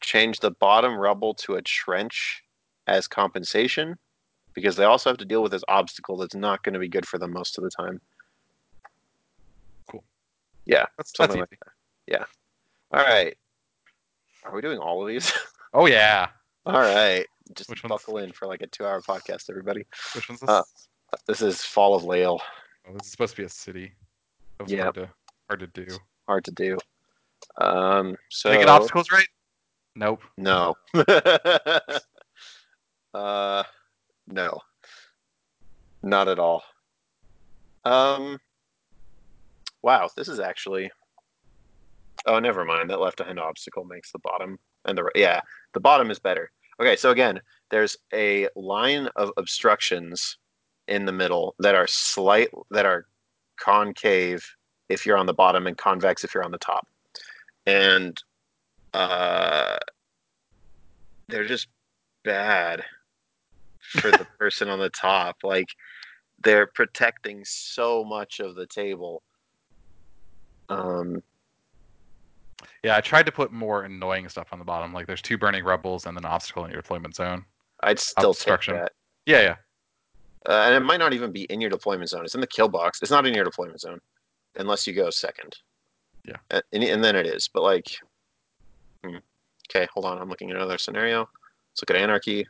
change the bottom rubble to a trench as compensation because they also have to deal with this obstacle that's not going to be good for them most of the time. Cool. Yeah. That's, that's Something easy. like All right. Are we doing all of these? Oh yeah. all right. Just Which buckle in for like a two hour podcast, everybody. Which one's this? Uh, This is Fall of Llael. oh, this is supposed to be a city. Yep. hard to hard to do. Hard to do. Um, so Did I get obstacles right? Nope. No. uh, no. Not at all. Um. Wow, this is actually. Oh, never mind. That left-hand obstacle makes the bottom and the yeah, the bottom is better. Okay, so again, there's a line of obstructions in the middle that are slight that are concave if you're on the bottom and convex if you're on the top, and uh, they're just bad for the person on the top. Like they're protecting so much of the table. Um, Yeah, I tried to put more annoying stuff on the bottom. Like there's two burning rebels and an obstacle in your deployment zone. I'd still take that. Yeah, yeah. Uh, and it might not even be in your deployment zone. It's in the kill box. It's not in your deployment zone unless you go second. Yeah. Uh, and, and then it is. But like, hmm. okay, hold on. I'm looking at another scenario. Let's look at anarchy.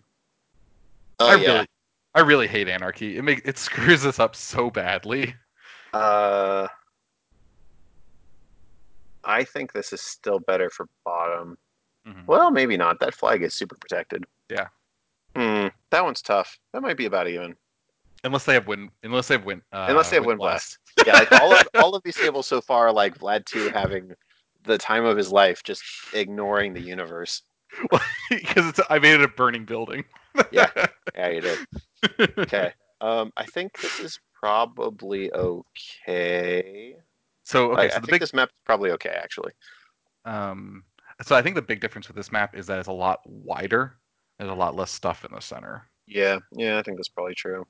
Oh I yeah. really I really hate anarchy. It make it screws us up so badly. Uh, I think this is still better for bottom. Mhm. Well, maybe not. That flag is super protected. Yeah. Hmm. That one's tough. That might be about even. Unless they have wind unless they have wind uh, Unless they have wind blast. Yeah, like all of all of these tables so far, like Vlad two having the time of his life, just ignoring the universe. because it's I made it a burning building. Yeah. Yeah, you did. Okay. Um, I think this is probably okay. So okay, I, I so think the big this map is probably okay, actually. um so I think the big difference with this map is that it's a lot wider. There's a lot less stuff in the center. Yeah, yeah, I think that's probably true.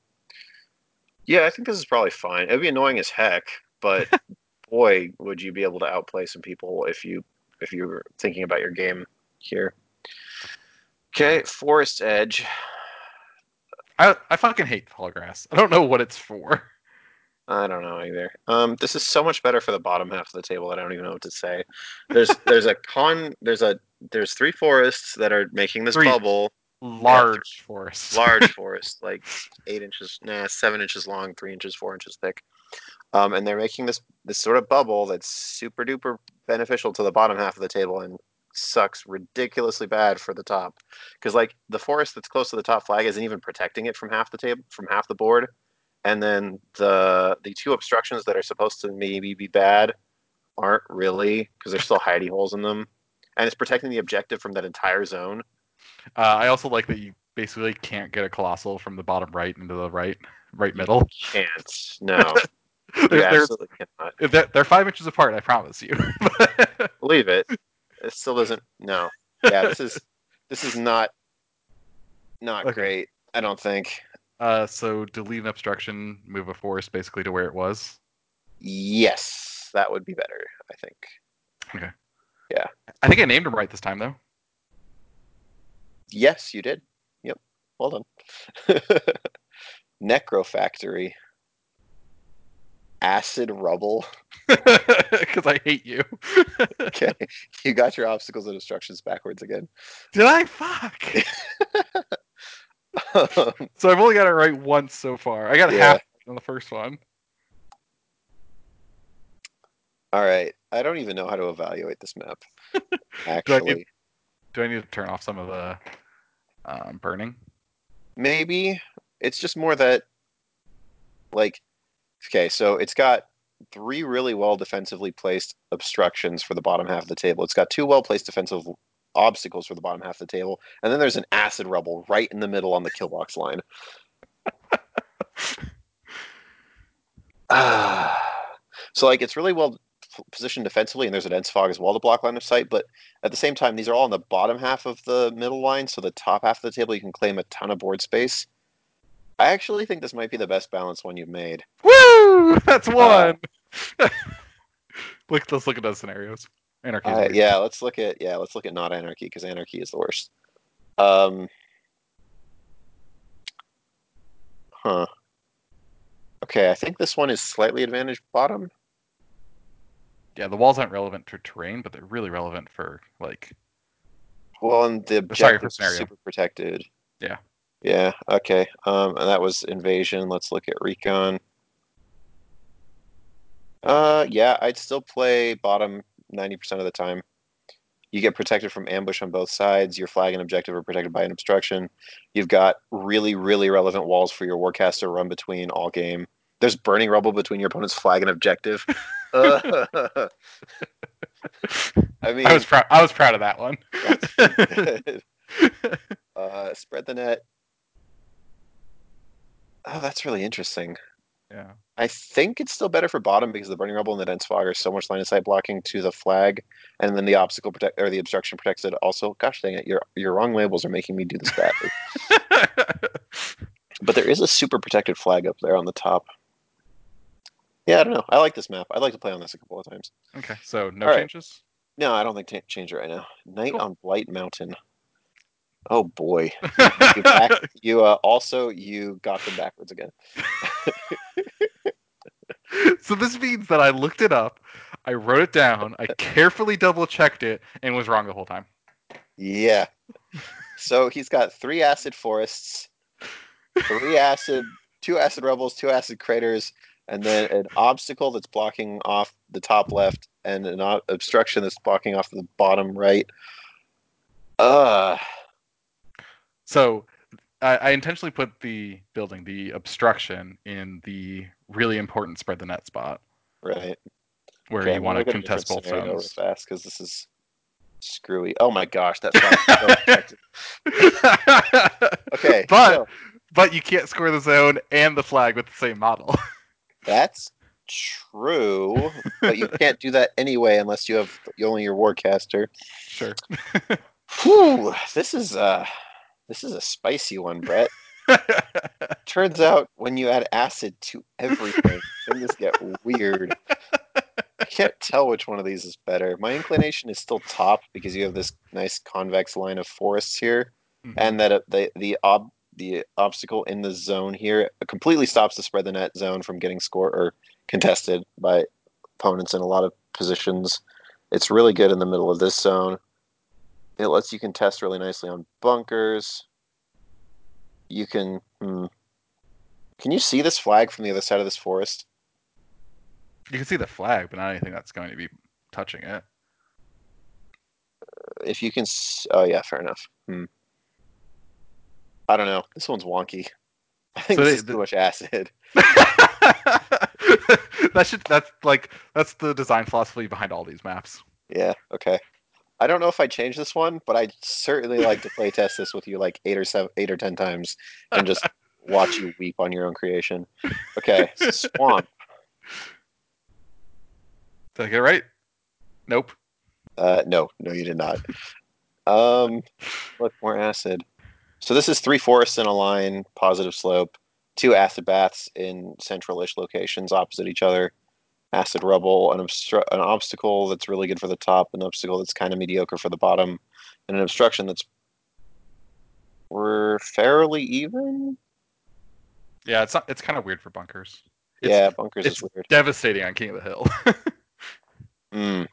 Yeah, I think this is probably fine. It'd be annoying as heck, but boy, would you be able to outplay some people if you if you were thinking about your game here. Okay, Forest Edge. I I fucking hate tall grass. I don't know what it's for. I don't know either. Um, this is so much better for the bottom half of the table that I don't even know what to say. There's there's a con there's a there's three forests that are making this Three. bubble. Large forest. large forest, like eight inches, nah, seven inches long, three inches, four inches thick. Um, and they're making this this sort of bubble that's super duper beneficial to the bottom half of the table and sucks ridiculously bad for the top. Because like the forest that's close to the top flag isn't even protecting it from half the table, from half the board, and then the the two obstructions that are supposed to maybe be bad aren't really because there's still hidey holes in them, and it's protecting the objective from that entire zone. Uh, I also like that you basically can't get a colossal from the bottom right into the right right middle. Can't no. They're, they're, absolutely cannot. they're, they're five inches apart. I promise you. Believe it. It still doesn't. No. Yeah. This is. This is not. Not Okay. great. I don't think. Uh, so delete an obstruction, move a forest basically to where it was. Yes, that would be better. I think. Okay. Yeah. I think I named him right this time though. Yes, you did. Yep. Well done. Necrofactory. Acid rubble. Because I hate you. Okay, you got your obstacles and obstructions backwards again. Did I? Fuck. So I've only got it right once so far. I got Yeah. half on the first one. All right, I don't even know how to evaluate this map. Actually, Do I need to turn off some of the um, burning? maybe it's just more that, like, okay, so it's got three really well defensively placed obstructions for the bottom half of the table. It's got two well placed defensive obstacles for the bottom half of the table, and then there's an acid rubble right in the middle on the kill box line. Ah. so like it's really well positioned defensively, and there's a dense fog as well to block line of sight. But at the same time, these are all on the bottom half of the middle line, so the top half of the table you can claim a ton of board space. I actually think this might be the best balanced one you've made. Woo! That's Uh, one. look, let's look at those scenarios. Anarchy. Uh, yeah, let's look at yeah, let's look at not anarchy because anarchy is the worst. Um, huh. Okay, I think this one is slightly advantaged bottom. Yeah, the walls aren't relevant to terrain, but they're really relevant for like. Well, and the Sorry, objective scenario. super protected. Yeah. Yeah. Okay. Um, and that was invasion. Let's look at recon. Uh, yeah, I'd still play bottom ninety percent of the time. You get protected from ambush on both sides. Your flag and objective are protected by an obstruction. You've got really, really relevant walls for your warcaster to run between all game. There's burning rubble between your opponent's flag and objective. Uh, I mean, I was proud. I was proud of that one. that's pretty good. uh, spread the net. Oh, that's really interesting. yeah. I think it's still better for bottom because the burning rubble and the dense fog are so much line of sight blocking to the flag, and then the obstacle protect or the obstruction protects it. Also, gosh dang it, your your wrong labels are making me do this badly. but there is a super protected flag up there on the top. Yeah, I don't know. I like this map. I'd like to play on this a couple of times. okay, so no All right. changes. No, I don't think t- change it right now. Night Cool. on Blight Mountain. Oh boy, you, back, you uh, also you got them backwards again. so this means that I looked it up, I wrote it down, I carefully double checked it, and was wrong the whole time. Yeah. So he's got three acid forests, three acid, two acid rubbles, two acid craters, and then an obstacle that's blocking off the top left, and an ob- obstruction that's blocking off the bottom right. Uh So I, I intentionally put the building, the obstruction, in the really important spread the net spot right. where Okay, you want to look at a different contest both zones. fast because this is screwy. Oh my gosh, that's so. Okay, but so but you can't score the zone and the flag with the same model. that's true, but you can't do that anyway unless you have only your warcaster. sure. Whew, this is uh this is a spicy one, Brett. Turns out when you add acid to everything, things get weird. I can't tell which one of these is better. My inclination is still top because you have this nice convex line of forests here, Mhm. and that uh, the the ob the obstacle in the zone here completely stops the spread the net zone from getting scored or contested by opponents in a lot of positions. It's really good in the middle of this zone. It lets you contest really nicely on bunkers. You can. Hmm. Can you see this flag from the other side of this forest? you can see the flag, but not anything that's going to be touching it. If you can. s- Oh yeah, fair enough. Hmm. I don't know. This one's wonky. I think So this they- is the- too much acid. that should that's like that's the design philosophy behind all these maps. Yeah. Okay. I don't know if I change this one, but I'd certainly like to play test this with you like eight or seven, eight or ten times, and just watch you weep on your own creation. Okay. Swamp. Did I get it right? Nope. Uh, no, no, you did not. Um, look more acid. So this is three forests in a line, positive slope, two acid baths in central-ish locations opposite each other, acid rubble, an, obstru- an obstacle that's really good for the top, an obstacle that's kind of mediocre for the bottom, and an obstruction that's we're fairly even. Yeah, it's not, it's kind of weird for bunkers. It's, yeah, bunkers it's is weird. devastating on King of the Hill. Mm.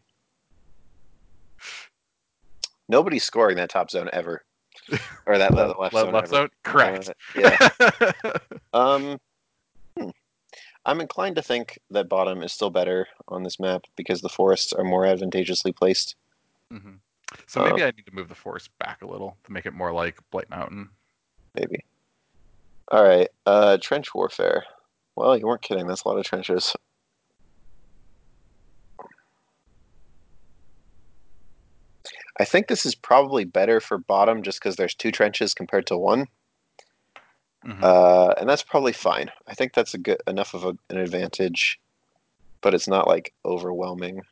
Nobody's scoring that top zone ever, or that left, left, left zone. left ever. zone? Correct. Uh, yeah. Um. I'm inclined to think that bottom is still better on this map because the forests are more advantageously placed. Mhm. So maybe Uh, I need to move the forest back a little to make it more like Blight Mountain. Maybe. All right. Uh, trench warfare. Well, you weren't kidding. That's a lot of trenches. I think this is probably better for bottom just because there's two trenches compared to one. Mhm. Uh, and that's probably fine. I think that's a good enough of a, an advantage, but it's not like overwhelming.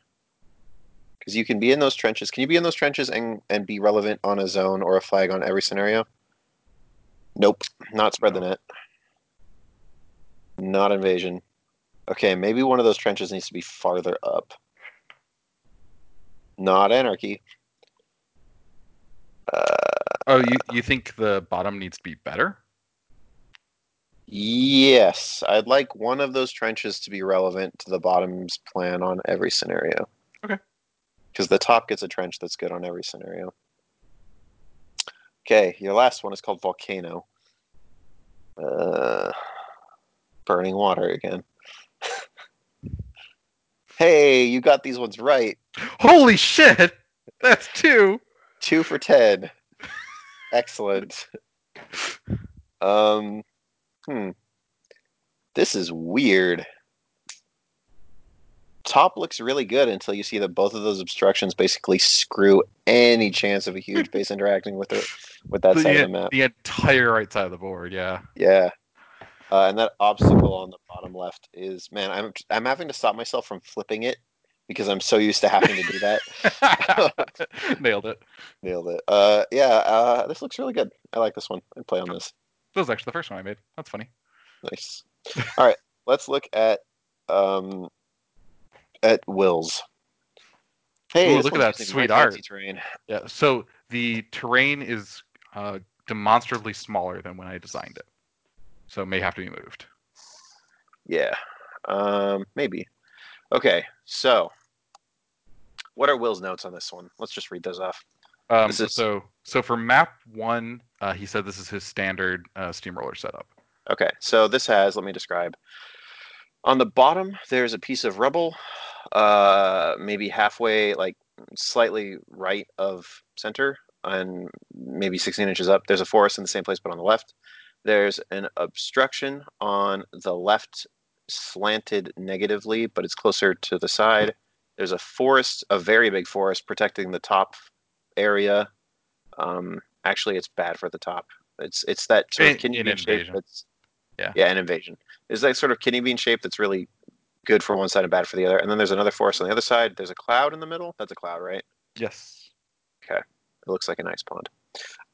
Because you can be in those trenches. Can you be in those trenches and and be relevant on a zone or a flag on every scenario? Nope, not spread the net. Not invasion. Okay, maybe one of those trenches needs to be farther up. Not anarchy. Uh, oh, you you think the bottom needs to be better? Yes, I'd like one of those trenches to be relevant to the bottom's plan on every scenario. Okay. Because the top gets a trench that's good on every scenario. Okay, your last one is called Volcano. Uh, burning water again. hey, you got these ones right. Holy shit! That's two. Two for ten. Excellent. Um, hmm. This is weird. Top looks really good until you see that both of those obstructions basically screw any chance of a huge base interacting with it with that the, side of the map. the entire right side of the board. Yeah. Yeah. Uh, and that obstacle on the bottom left is man, I'm I'm having to stop myself from flipping it because I'm so used to having to do that. Nailed it. Nailed it. Uh, yeah, uh, this looks really good. I like this one. I'd play on this. That was actually the first one I made. That's funny. Nice. All right, let's look at um at Will's. Hey, Ooh, look at that sweet art. Terrain. Yeah. So the terrain is uh, demonstrably smaller than when I designed it, so it may have to be moved. Yeah, um, maybe. Okay, so what are Will's notes on this one? Let's just read those off. Um, This is- So so for map one, uh, he said this is his standard uh, steamroller setup. Okay, so this has, let me describe. On the bottom, there's a piece of rubble, uh, maybe halfway, like slightly right of center, and maybe 16 inches up. There's a forest in the same place, but on the left. There's an obstruction on the left, slanted negatively, but it's closer to the side. There's a forest, a very big forest, protecting the top area. Um, actually, it's bad for the top. It's it's that sort of In- kidney in bean shape that's Yeah. yeah, an invasion. Is that sort of kidney bean shape that's really good for one side and bad for the other. And then there's another forest on the other side. There's a cloud in the middle. That's a cloud, right? Yes. Okay. It looks like an ice pond.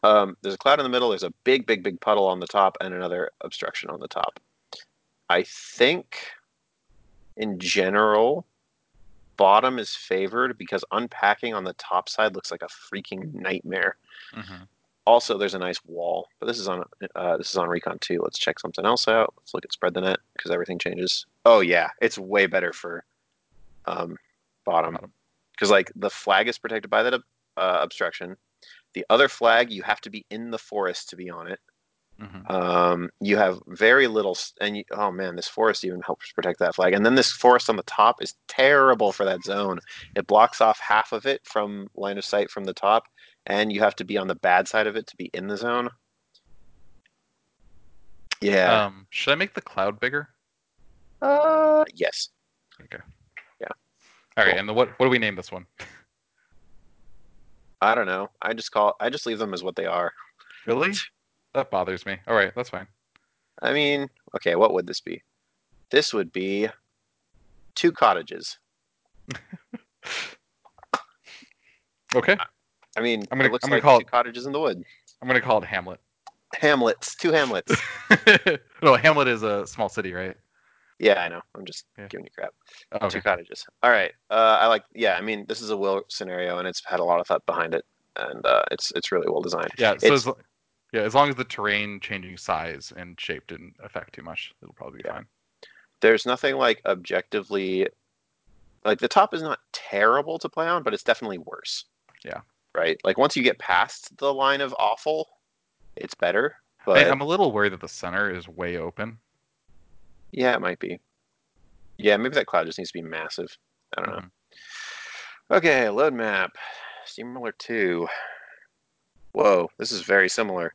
Um, there's a cloud in the middle. There's a big, big, big puddle on the top, and another obstruction on the top. I think, in general, bottom is favored because unpacking on the top side looks like a freaking nightmare. hmm Also, there's a nice wall, but this is on uh, this is on Recon 2. Let's check something else out. Let's look at spread the net because everything changes. Oh yeah, it's way better for um, bottom Bottom. because like the flag is protected by that uh, obstruction. The other flag, you have to be in the forest to be on it. Hmm Um, you have very little, and you, oh man, this forest even helps protect that flag. And then this forest on the top is terrible for that zone. It blocks off half of it from line of sight from the top, and you have to be on the bad side of it to be in the zone. Yeah. Um, should I make the cloud bigger? Uh, yes. Okay. Yeah. All right, Cool. and the, what what do we name this one? I don't know. I just call. I just leave them as what they are. Really? That bothers me. All right, that's fine. I mean, okay. What would this be? This would be two cottages. Okay, I mean, I'm gonna- it looks I'm gonna like call two it- cottages in the wood. I'm gonna call it Hamlet. Hamlets, two Hamlets. no, Hamlet is a small city, right? Yeah, I know. I'm just Yeah. giving you crap. Okay. Two cottages. All right. Uh, I like. Yeah, I mean, this is a will scenario, and it's had a lot of thought behind it, and uh, it's it's really well designed. Yeah. So It's- as, yeah, as long as the terrain changing size and shape didn't affect too much, it'll probably be Yeah. fine. There's nothing like objectively, like the top is not terrible to play on, but it's definitely worse. Yeah. Right. Like once you get past the line of awful, it's better. I, But I'm a little worried that the center is way open. yeah, it might be. Yeah, maybe that cloud just needs to be massive. I don't know. Mhm. Okay, load map. Steamroller 2. Whoa, this is very similar.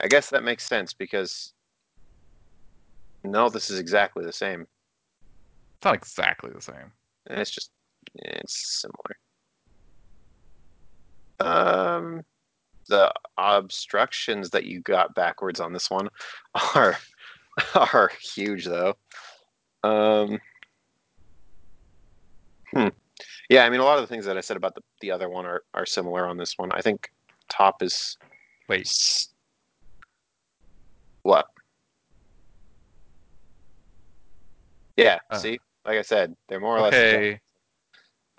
I guess that makes sense because. No, this is exactly the same. It's not exactly the same. It's just. It's similar. Um. The obstructions that you got backwards on this one are are huge though. Um, hmm. Yeah, I mean, a lot of the things that I said about the, the other one are, are similar on this one. I think top is Wait, what? Yeah, Uh, see, like I said, they're more or less. okay.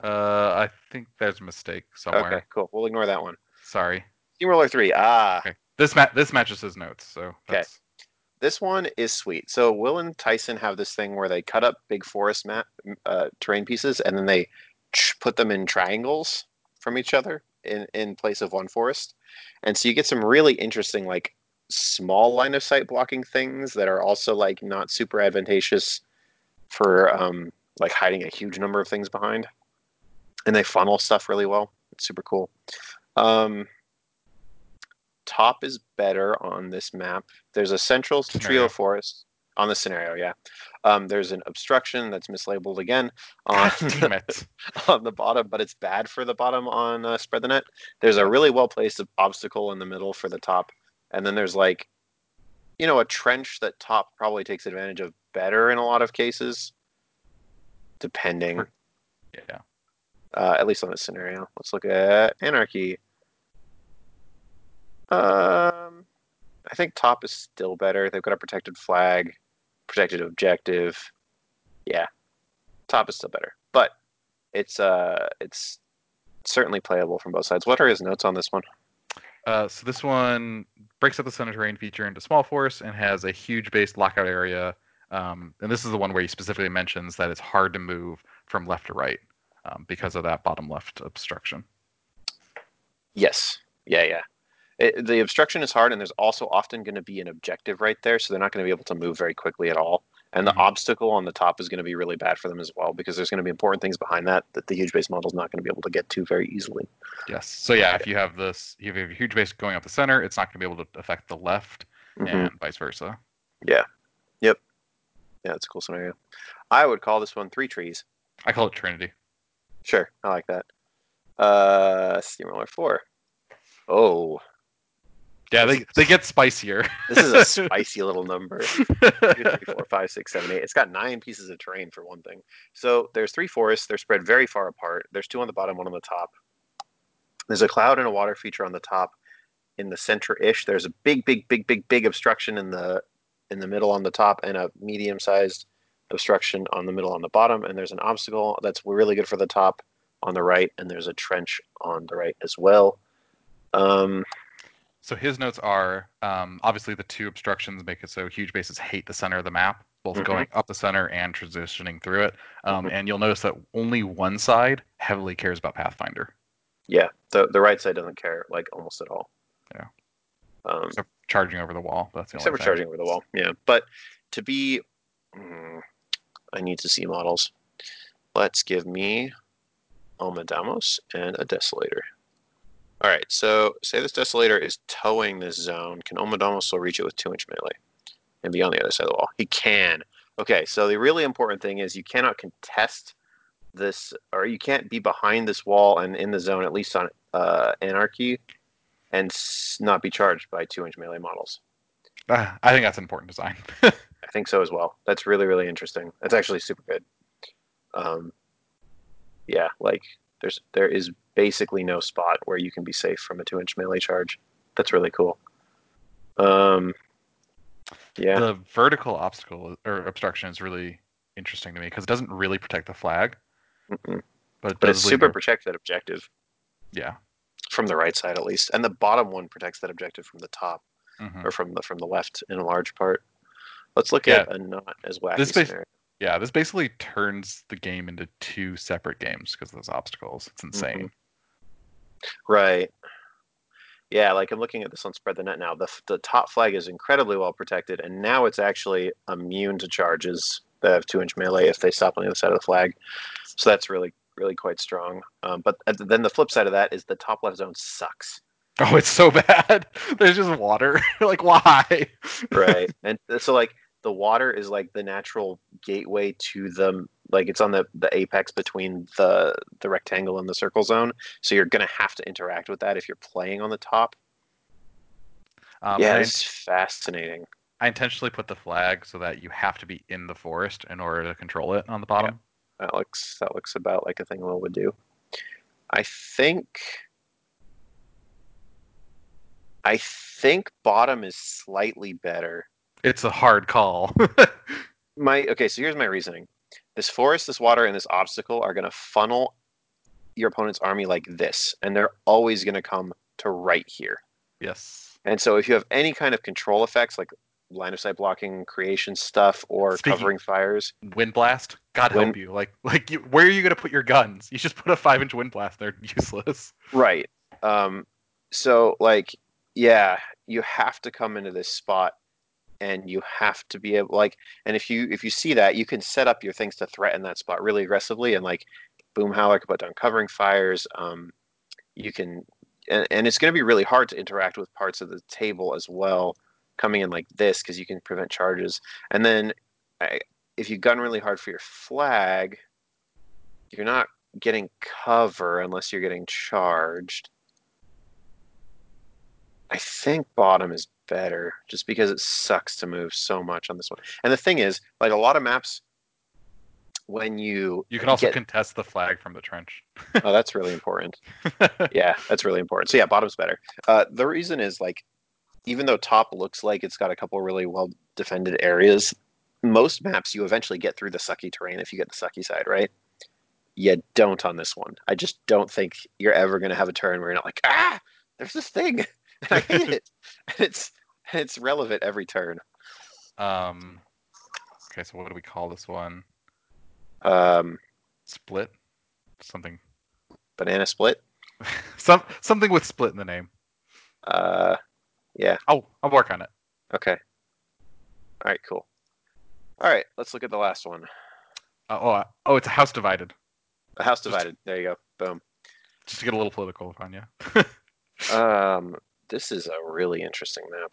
Uh, I think there's a mistake somewhere. Okay, cool. We'll ignore that one. Sorry. Steamroller three. Ah, Okay. This ma- this matches his notes, so that's this one is sweet. So Will and Tyson have this thing where they cut up big forest map uh, terrain pieces and then they put them in triangles from each other in in place of one forest, and so you get some really interesting like small line of sight blocking things that are also like not super advantageous for um, like hiding a huge number of things behind, and they funnel stuff really well. It's super cool. Um, top is better on this map. There's a central trio forest on the scenario. Yeah, um, there's an obstruction that's mislabeled again on God damn it. on the bottom, but it's bad for the bottom on uh, spread the net. There's a really well placed obstacle in the middle for the top, and then there's like, you know, a trench that top probably takes advantage of better in a lot of cases, depending. Yeah. Uh, at least on this scenario. Let's look at anarchy. Um, I think top is still better. They've got a protected flag, protected objective. Yeah, top is still better, but it's uh, it's certainly playable from both sides. What are his notes on this one? Uh, so this one breaks up the center terrain feature into small force and has a huge base lockout area. Um, and this is the one where he specifically mentions that it's hard to move from left to right um, because of that bottom left obstruction. Yes. Yeah, yeah. It, the obstruction is hard, and there's also often going to be an objective right there, so they're not going to be able to move very quickly at all. And the Mhm. obstacle on the top is going to be really bad for them as well, because there's going to be important things behind that that the huge base model is not going to be able to get to very easily. Yes. So yeah, if you have this, if you have a huge base going up the center, it's not going to be able to affect the left, Mhm. and vice versa. Yeah. Yep. Yeah, it's a cool scenario. I would call this one three trees. I call it Trinity. Sure, I like that. Uh, Steamroller four. Oh, Yeah, they they get spicier. this is a spicy little number. two, three, four, five, six, seven, eight. It's got nine pieces of terrain for one thing. So there's three forests. They're spread very far apart. There's two on the bottom, one on the top. There's a cloud and a water feature on the top. In the center-ish, there's a big, big, big, big, big obstruction in the in the middle on the top, and a medium-sized obstruction on the middle on the bottom. And there's an obstacle that's really good for the top on the right, and there's a trench on the right as well. Um, So his notes are um, obviously the two obstructions make it so huge bases hate the center of the map, both Mhm. going up the center and transitioning through it. Um, Mhm. And you'll notice that only one side heavily cares about Pathfinder, yeah, the the right side doesn't care like almost at all. Yeah. Um, except charging over the wall. That's the Except only for charging over the wall. Yeah. But to be. mm, I need to see models. Let's give me Almadamos and a Desolator. All right. So say this Desolator is towing this zone. Can Almadamos still reach it with two inch melee and be on the other side of the wall? He can. Okay. So the really important thing is you cannot contest this, or you can't be behind this wall and in the zone, at least on uh, Anarchy, and s- not be charged by two inch melee models. Ah, I think that's an important design. I think so as well. That's really really interesting. That's actually super good. Um, yeah, like there's there is basically no spot where you can be safe from a two inch melee charge. That's really cool. Um, yeah. The vertical obstacle or obstruction is really interesting to me because it doesn't really protect the flag, Mm-mm. but it But it's super a- protect that objective yeah. from the right side at least, and the bottom one protects that objective from the top mhm. or from the from the left in a large part. Let's look Yeah. at a not as wacky This bas- Yeah, this basically turns the game into two separate games because of those obstacles. It's Mm-hmm. Right. Yeah, like I'm looking at this on Spread the Net now. The f- the top flag is incredibly well protected, and now it's actually immune to charges that have two inch melee if they stop on the other side of the flag. So that's really really quite strong. Um, but then the flip side of that is the top left zone sucks. Oh, it's so bad. There's just water. like, why? Right. and so like the water is like the natural gateway to the like it's on the the apex between the the rectangle and the circle zone. So you're gonna have to interact with that if you're playing on the top. Um, yeah, it's fascinating. I intentionally put the flag so that you have to be in the forest in order to control it on the bottom. That looks that looks about like a thing Will would do. I think I think bottom is slightly better. It's a hard call. My okay, so here's my reasoning. This forest, this water, and this obstacle are gonna funnel your opponent's army like this, and they're always gonna come to right here. yes. And so if you have any kind of control effects like line of sight blocking, creation stuff, or Speaking- covering fires, Wind blast. God help you. Like, like you, where are you gonna put your guns? You just put a five inch wind blast. They're useless. Right. Um, so like, yeah, you have to come into this spot and you have to be able like and if you if you see that you can set up your things to threaten that spot really aggressively and like Boomhowler can put down covering fires um you can and, and it's going to be really hard to interact with parts of the table as well coming in like this because you can prevent charges. And then I, if you gun really hard for your flag you're not getting cover unless you're getting charged. I think bottom is better just because it sucks to move so much on this one. And the thing is, like a lot of maps, when you You can also get, contest the flag from the trench. oh, that's really important. yeah, that's really important. So yeah, bottom's better. Uh, the reason is like, even though top looks like it's got a couple really well defended areas, most maps you eventually get through the sucky terrain if you get the sucky side right. You don't on this one. I just don't think you're ever going to have a turn where you're not like, ah, there's this thing, and I hate it. And it's it's relevant every turn. Um. Okay, so what do we call this one? Um, Split. Something. banana split. Some something with split in the name. Uh, yeah. Oh, I'll work on it. Okay. All right. Cool. All right. Let's look at the last one. Uh, oh, uh, oh, it's a house divided. A house divided. There you go. Boom. Just to get a little political on you. Um, this is a really interesting map.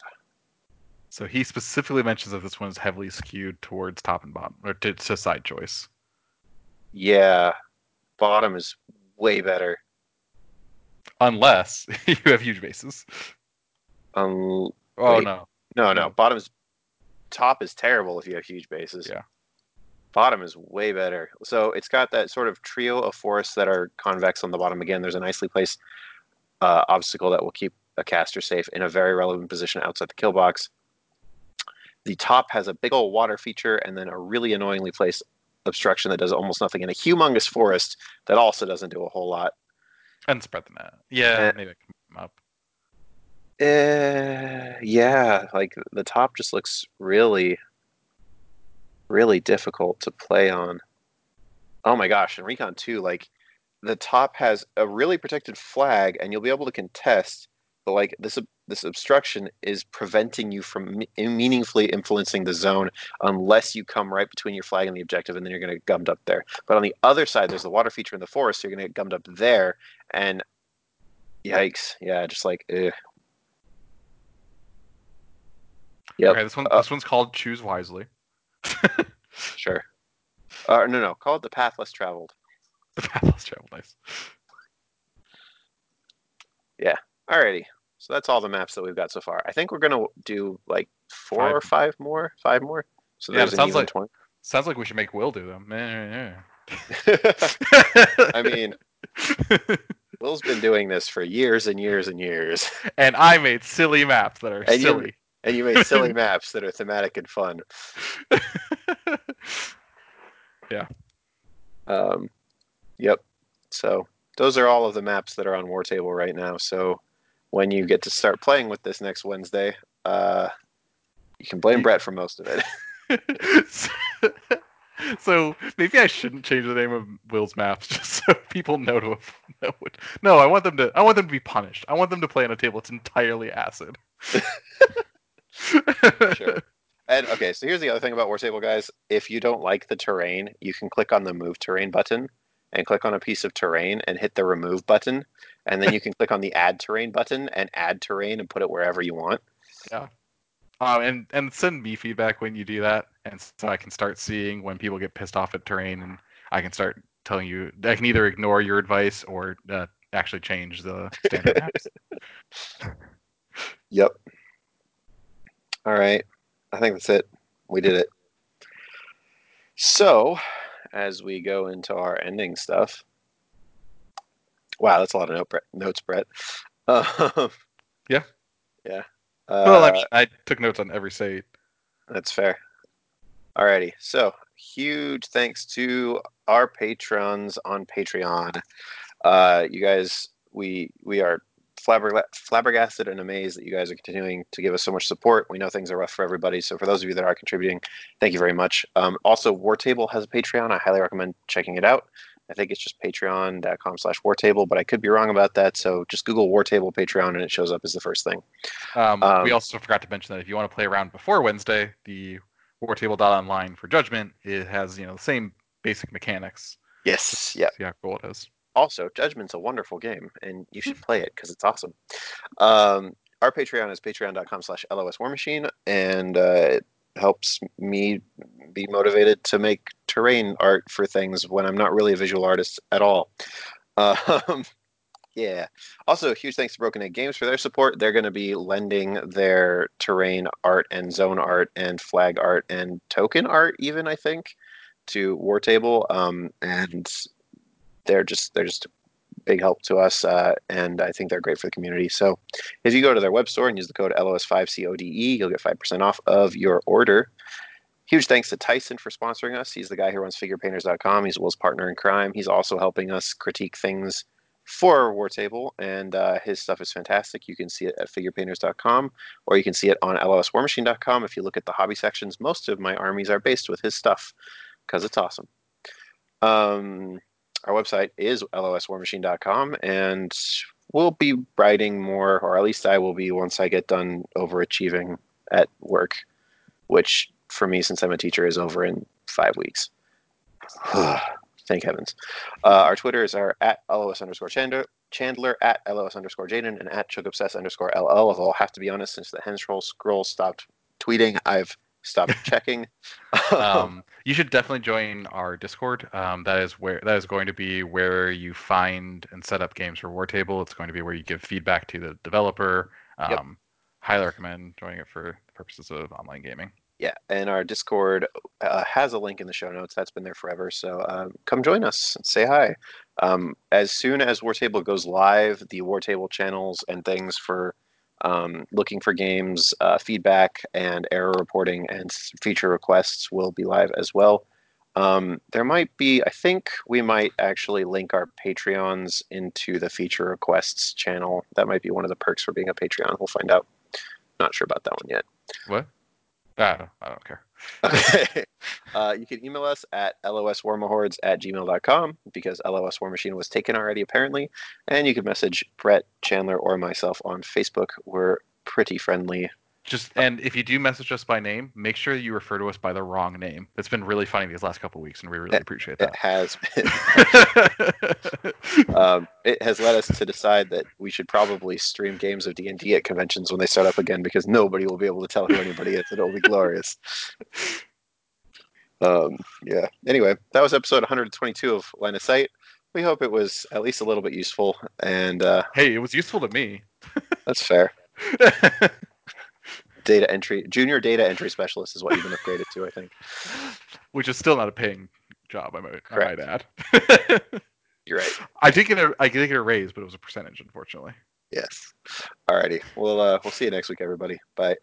So he specifically mentions that this one is heavily skewed towards top and bottom, or to, to side choice. Yeah, bottom is way better. Unless you have huge bases. Um, Oh Wait. no. no, no, bottom's top is terrible if you have huge bases. Yeah. Bottom is way better. So it's got that sort of trio of forests that are convex on the bottom. Again, there's a nicely placed uh, obstacle that will keep a caster safe in a very relevant position outside the kill box. The top has a big old water feature and then a really annoyingly placed obstruction that does almost nothing in a humongous forest that also doesn't do a whole lot. And spread the net. Yeah, Eh. maybe I can them up. Uh, yeah, like the top just looks really, really difficult to play on. Oh my gosh, in Recon 2, like the top has a really protected flag and you'll be able to contest, but like this this obstruction is preventing you from meaningfully influencing the zone unless you come right between your flag and the objective and then you're going to get gummed up there. But on the other side, there's the water feature in the forest, so you're going to get gummed up there and yikes. Yeah, just like, ugh. Yep. Okay, this one Uh, this one's called Choose Wisely. Sure. Uh, no, no. Call it the path less traveled. The path less traveled. Nice. Yeah. Alrighty. So that's all the maps that we've got so far. I think we're gonna do like four Five. or five more. Five more. So Yeah, there's sounds like- twenty. Sounds like we should make Will do them. I mean, Will's been doing this for years and years and years. and I made silly maps that are And silly. and you made silly maps that are thematic and fun. Yeah. Um, yep. So those are all of the maps that are on War Table right now. So when you get to start playing with this next Wednesday, uh, you can blame Brett for most of it. so maybe I shouldn't change the name of Will's maps just so people know to know. No, I want them to. I want them to be punished. I want them to play on a table that's entirely acid. Sure. And okay, so here's the other thing about War Table, guys. If you don't like the terrain, you can click on the Move Terrain button and click on a piece of terrain and hit the Remove button, and then you can click on the Add Terrain button and add terrain and put it wherever you want. Yeah. Um, and and send me feedback when you do that, and so I can start seeing when people get pissed off at terrain, and I can start telling you. I can either ignore your advice or uh, actually change the standard maps. Yep. All right. I think that's it. We did it. So, as we go into our ending stuff. Wow, that's a lot of note, Brett, notes, Brett. Um, Yeah. Yeah. well, Uh, I, I took notes on every state. That's fair. Alrighty. So huge thanks to our patrons on Patreon. Uh, you guys, we we are flabberg- flabbergasted and amazed that you guys are continuing to give us so much support. We know things are rough for everybody, so for those of you that are contributing, thank you very much. Um, also, Wartable has a Patreon. I highly recommend checking it out. I think it's just patreon.com slash wartable, but I could be wrong about that. So just Google Wartable Patreon and it shows up as the first thing. Um, Um, we also forgot to mention that if you want to play around before Wednesday, the War Table Online for Judgment it has you know the same basic mechanics. Yes. Yeah. See how cool it is. also judgment's a wonderful game and you should play it because it's awesome um, our patreon is patreon.com slash los war machine and uh, helps me be motivated to make terrain art for things when i'm not really a visual artist at all. Um, yeah. Also huge thanks to broken egg games for their support. They're going to be lending their terrain art and zone art and flag art and token art even i think to war table. Um, and they're just they're just a big help to us, uh, and I think they're great for the community. So, if you go to their web store and use the code LOS5CODE, E, you'll get five percent off of your order. Huge thanks to Tyson for sponsoring us. He's the guy who runs FigurePainters.com. He's Will's partner in crime. He's also helping us critique things for War Table, and uh, his stuff is fantastic. You can see it at FigurePainters.com, or you can see it on LOSWarMachine.com. If you look at the hobby sections, most of my armies are based with his stuff because it's awesome. Um, our website is loswarmachine.com and we'll be writing more or at least i will be once i get done overachieving at work which for me since i'm a teacher is over in five weeks. Thank heavens. Uh, our twitter is at los underscore chandler chandler at los underscore jaden and at chuckobsess underscore ll although i'll have to be honest since the henschroll scroll stopped tweeting i've stopped checking um, you should definitely join our Discord. Um, that is where that is going to be where you find and set up games for War Table. It's going to be where you give feedback to the developer. Um, Yep. Highly recommend joining it for the purposes of online gaming. Yeah, and our Discord uh, has a link in the show notes. That's been there forever. So um, come join us. and Say hi. Um, as soon as War Table goes live, the War Table channels and things for um, looking for games, uh, feedback, and error reporting and feature requests will be live as well. Um, there might be, I think we might actually link our Patreons into the feature requests channel. That might be one of the perks for being a Patreon. We'll find out. Not sure about that one yet. What? Ah, I don't care. Okay. Uh, you can email us at loswarmahordes at gmail.com because LOS War Machine was taken already, apparently. And you can message Brett, Chandler, or myself on Facebook. We're pretty friendly. Just and if you do message us by name, make sure you refer to us by the wrong name. It's been really funny these last couple of weeks, and we really It- appreciate It has been, um, it has led us to decide that we should probably stream games of D&D at conventions when they start up again because nobody will be able to tell who anybody is. It'll be glorious. Um, yeah. Anyway, that was episode 122 of Line of Sight. We hope it was at least a little bit useful, and uh, hey, it was useful to me. that's fair. Data entry, junior data entry specialist is what you've been upgraded to, I think. Which is still not a paying job, I might, I might add. You're right. I did get a I did get a raise, but it was a percentage, unfortunately. Yes. Alrighty. We'll uh, we'll see you next week, everybody. Bye.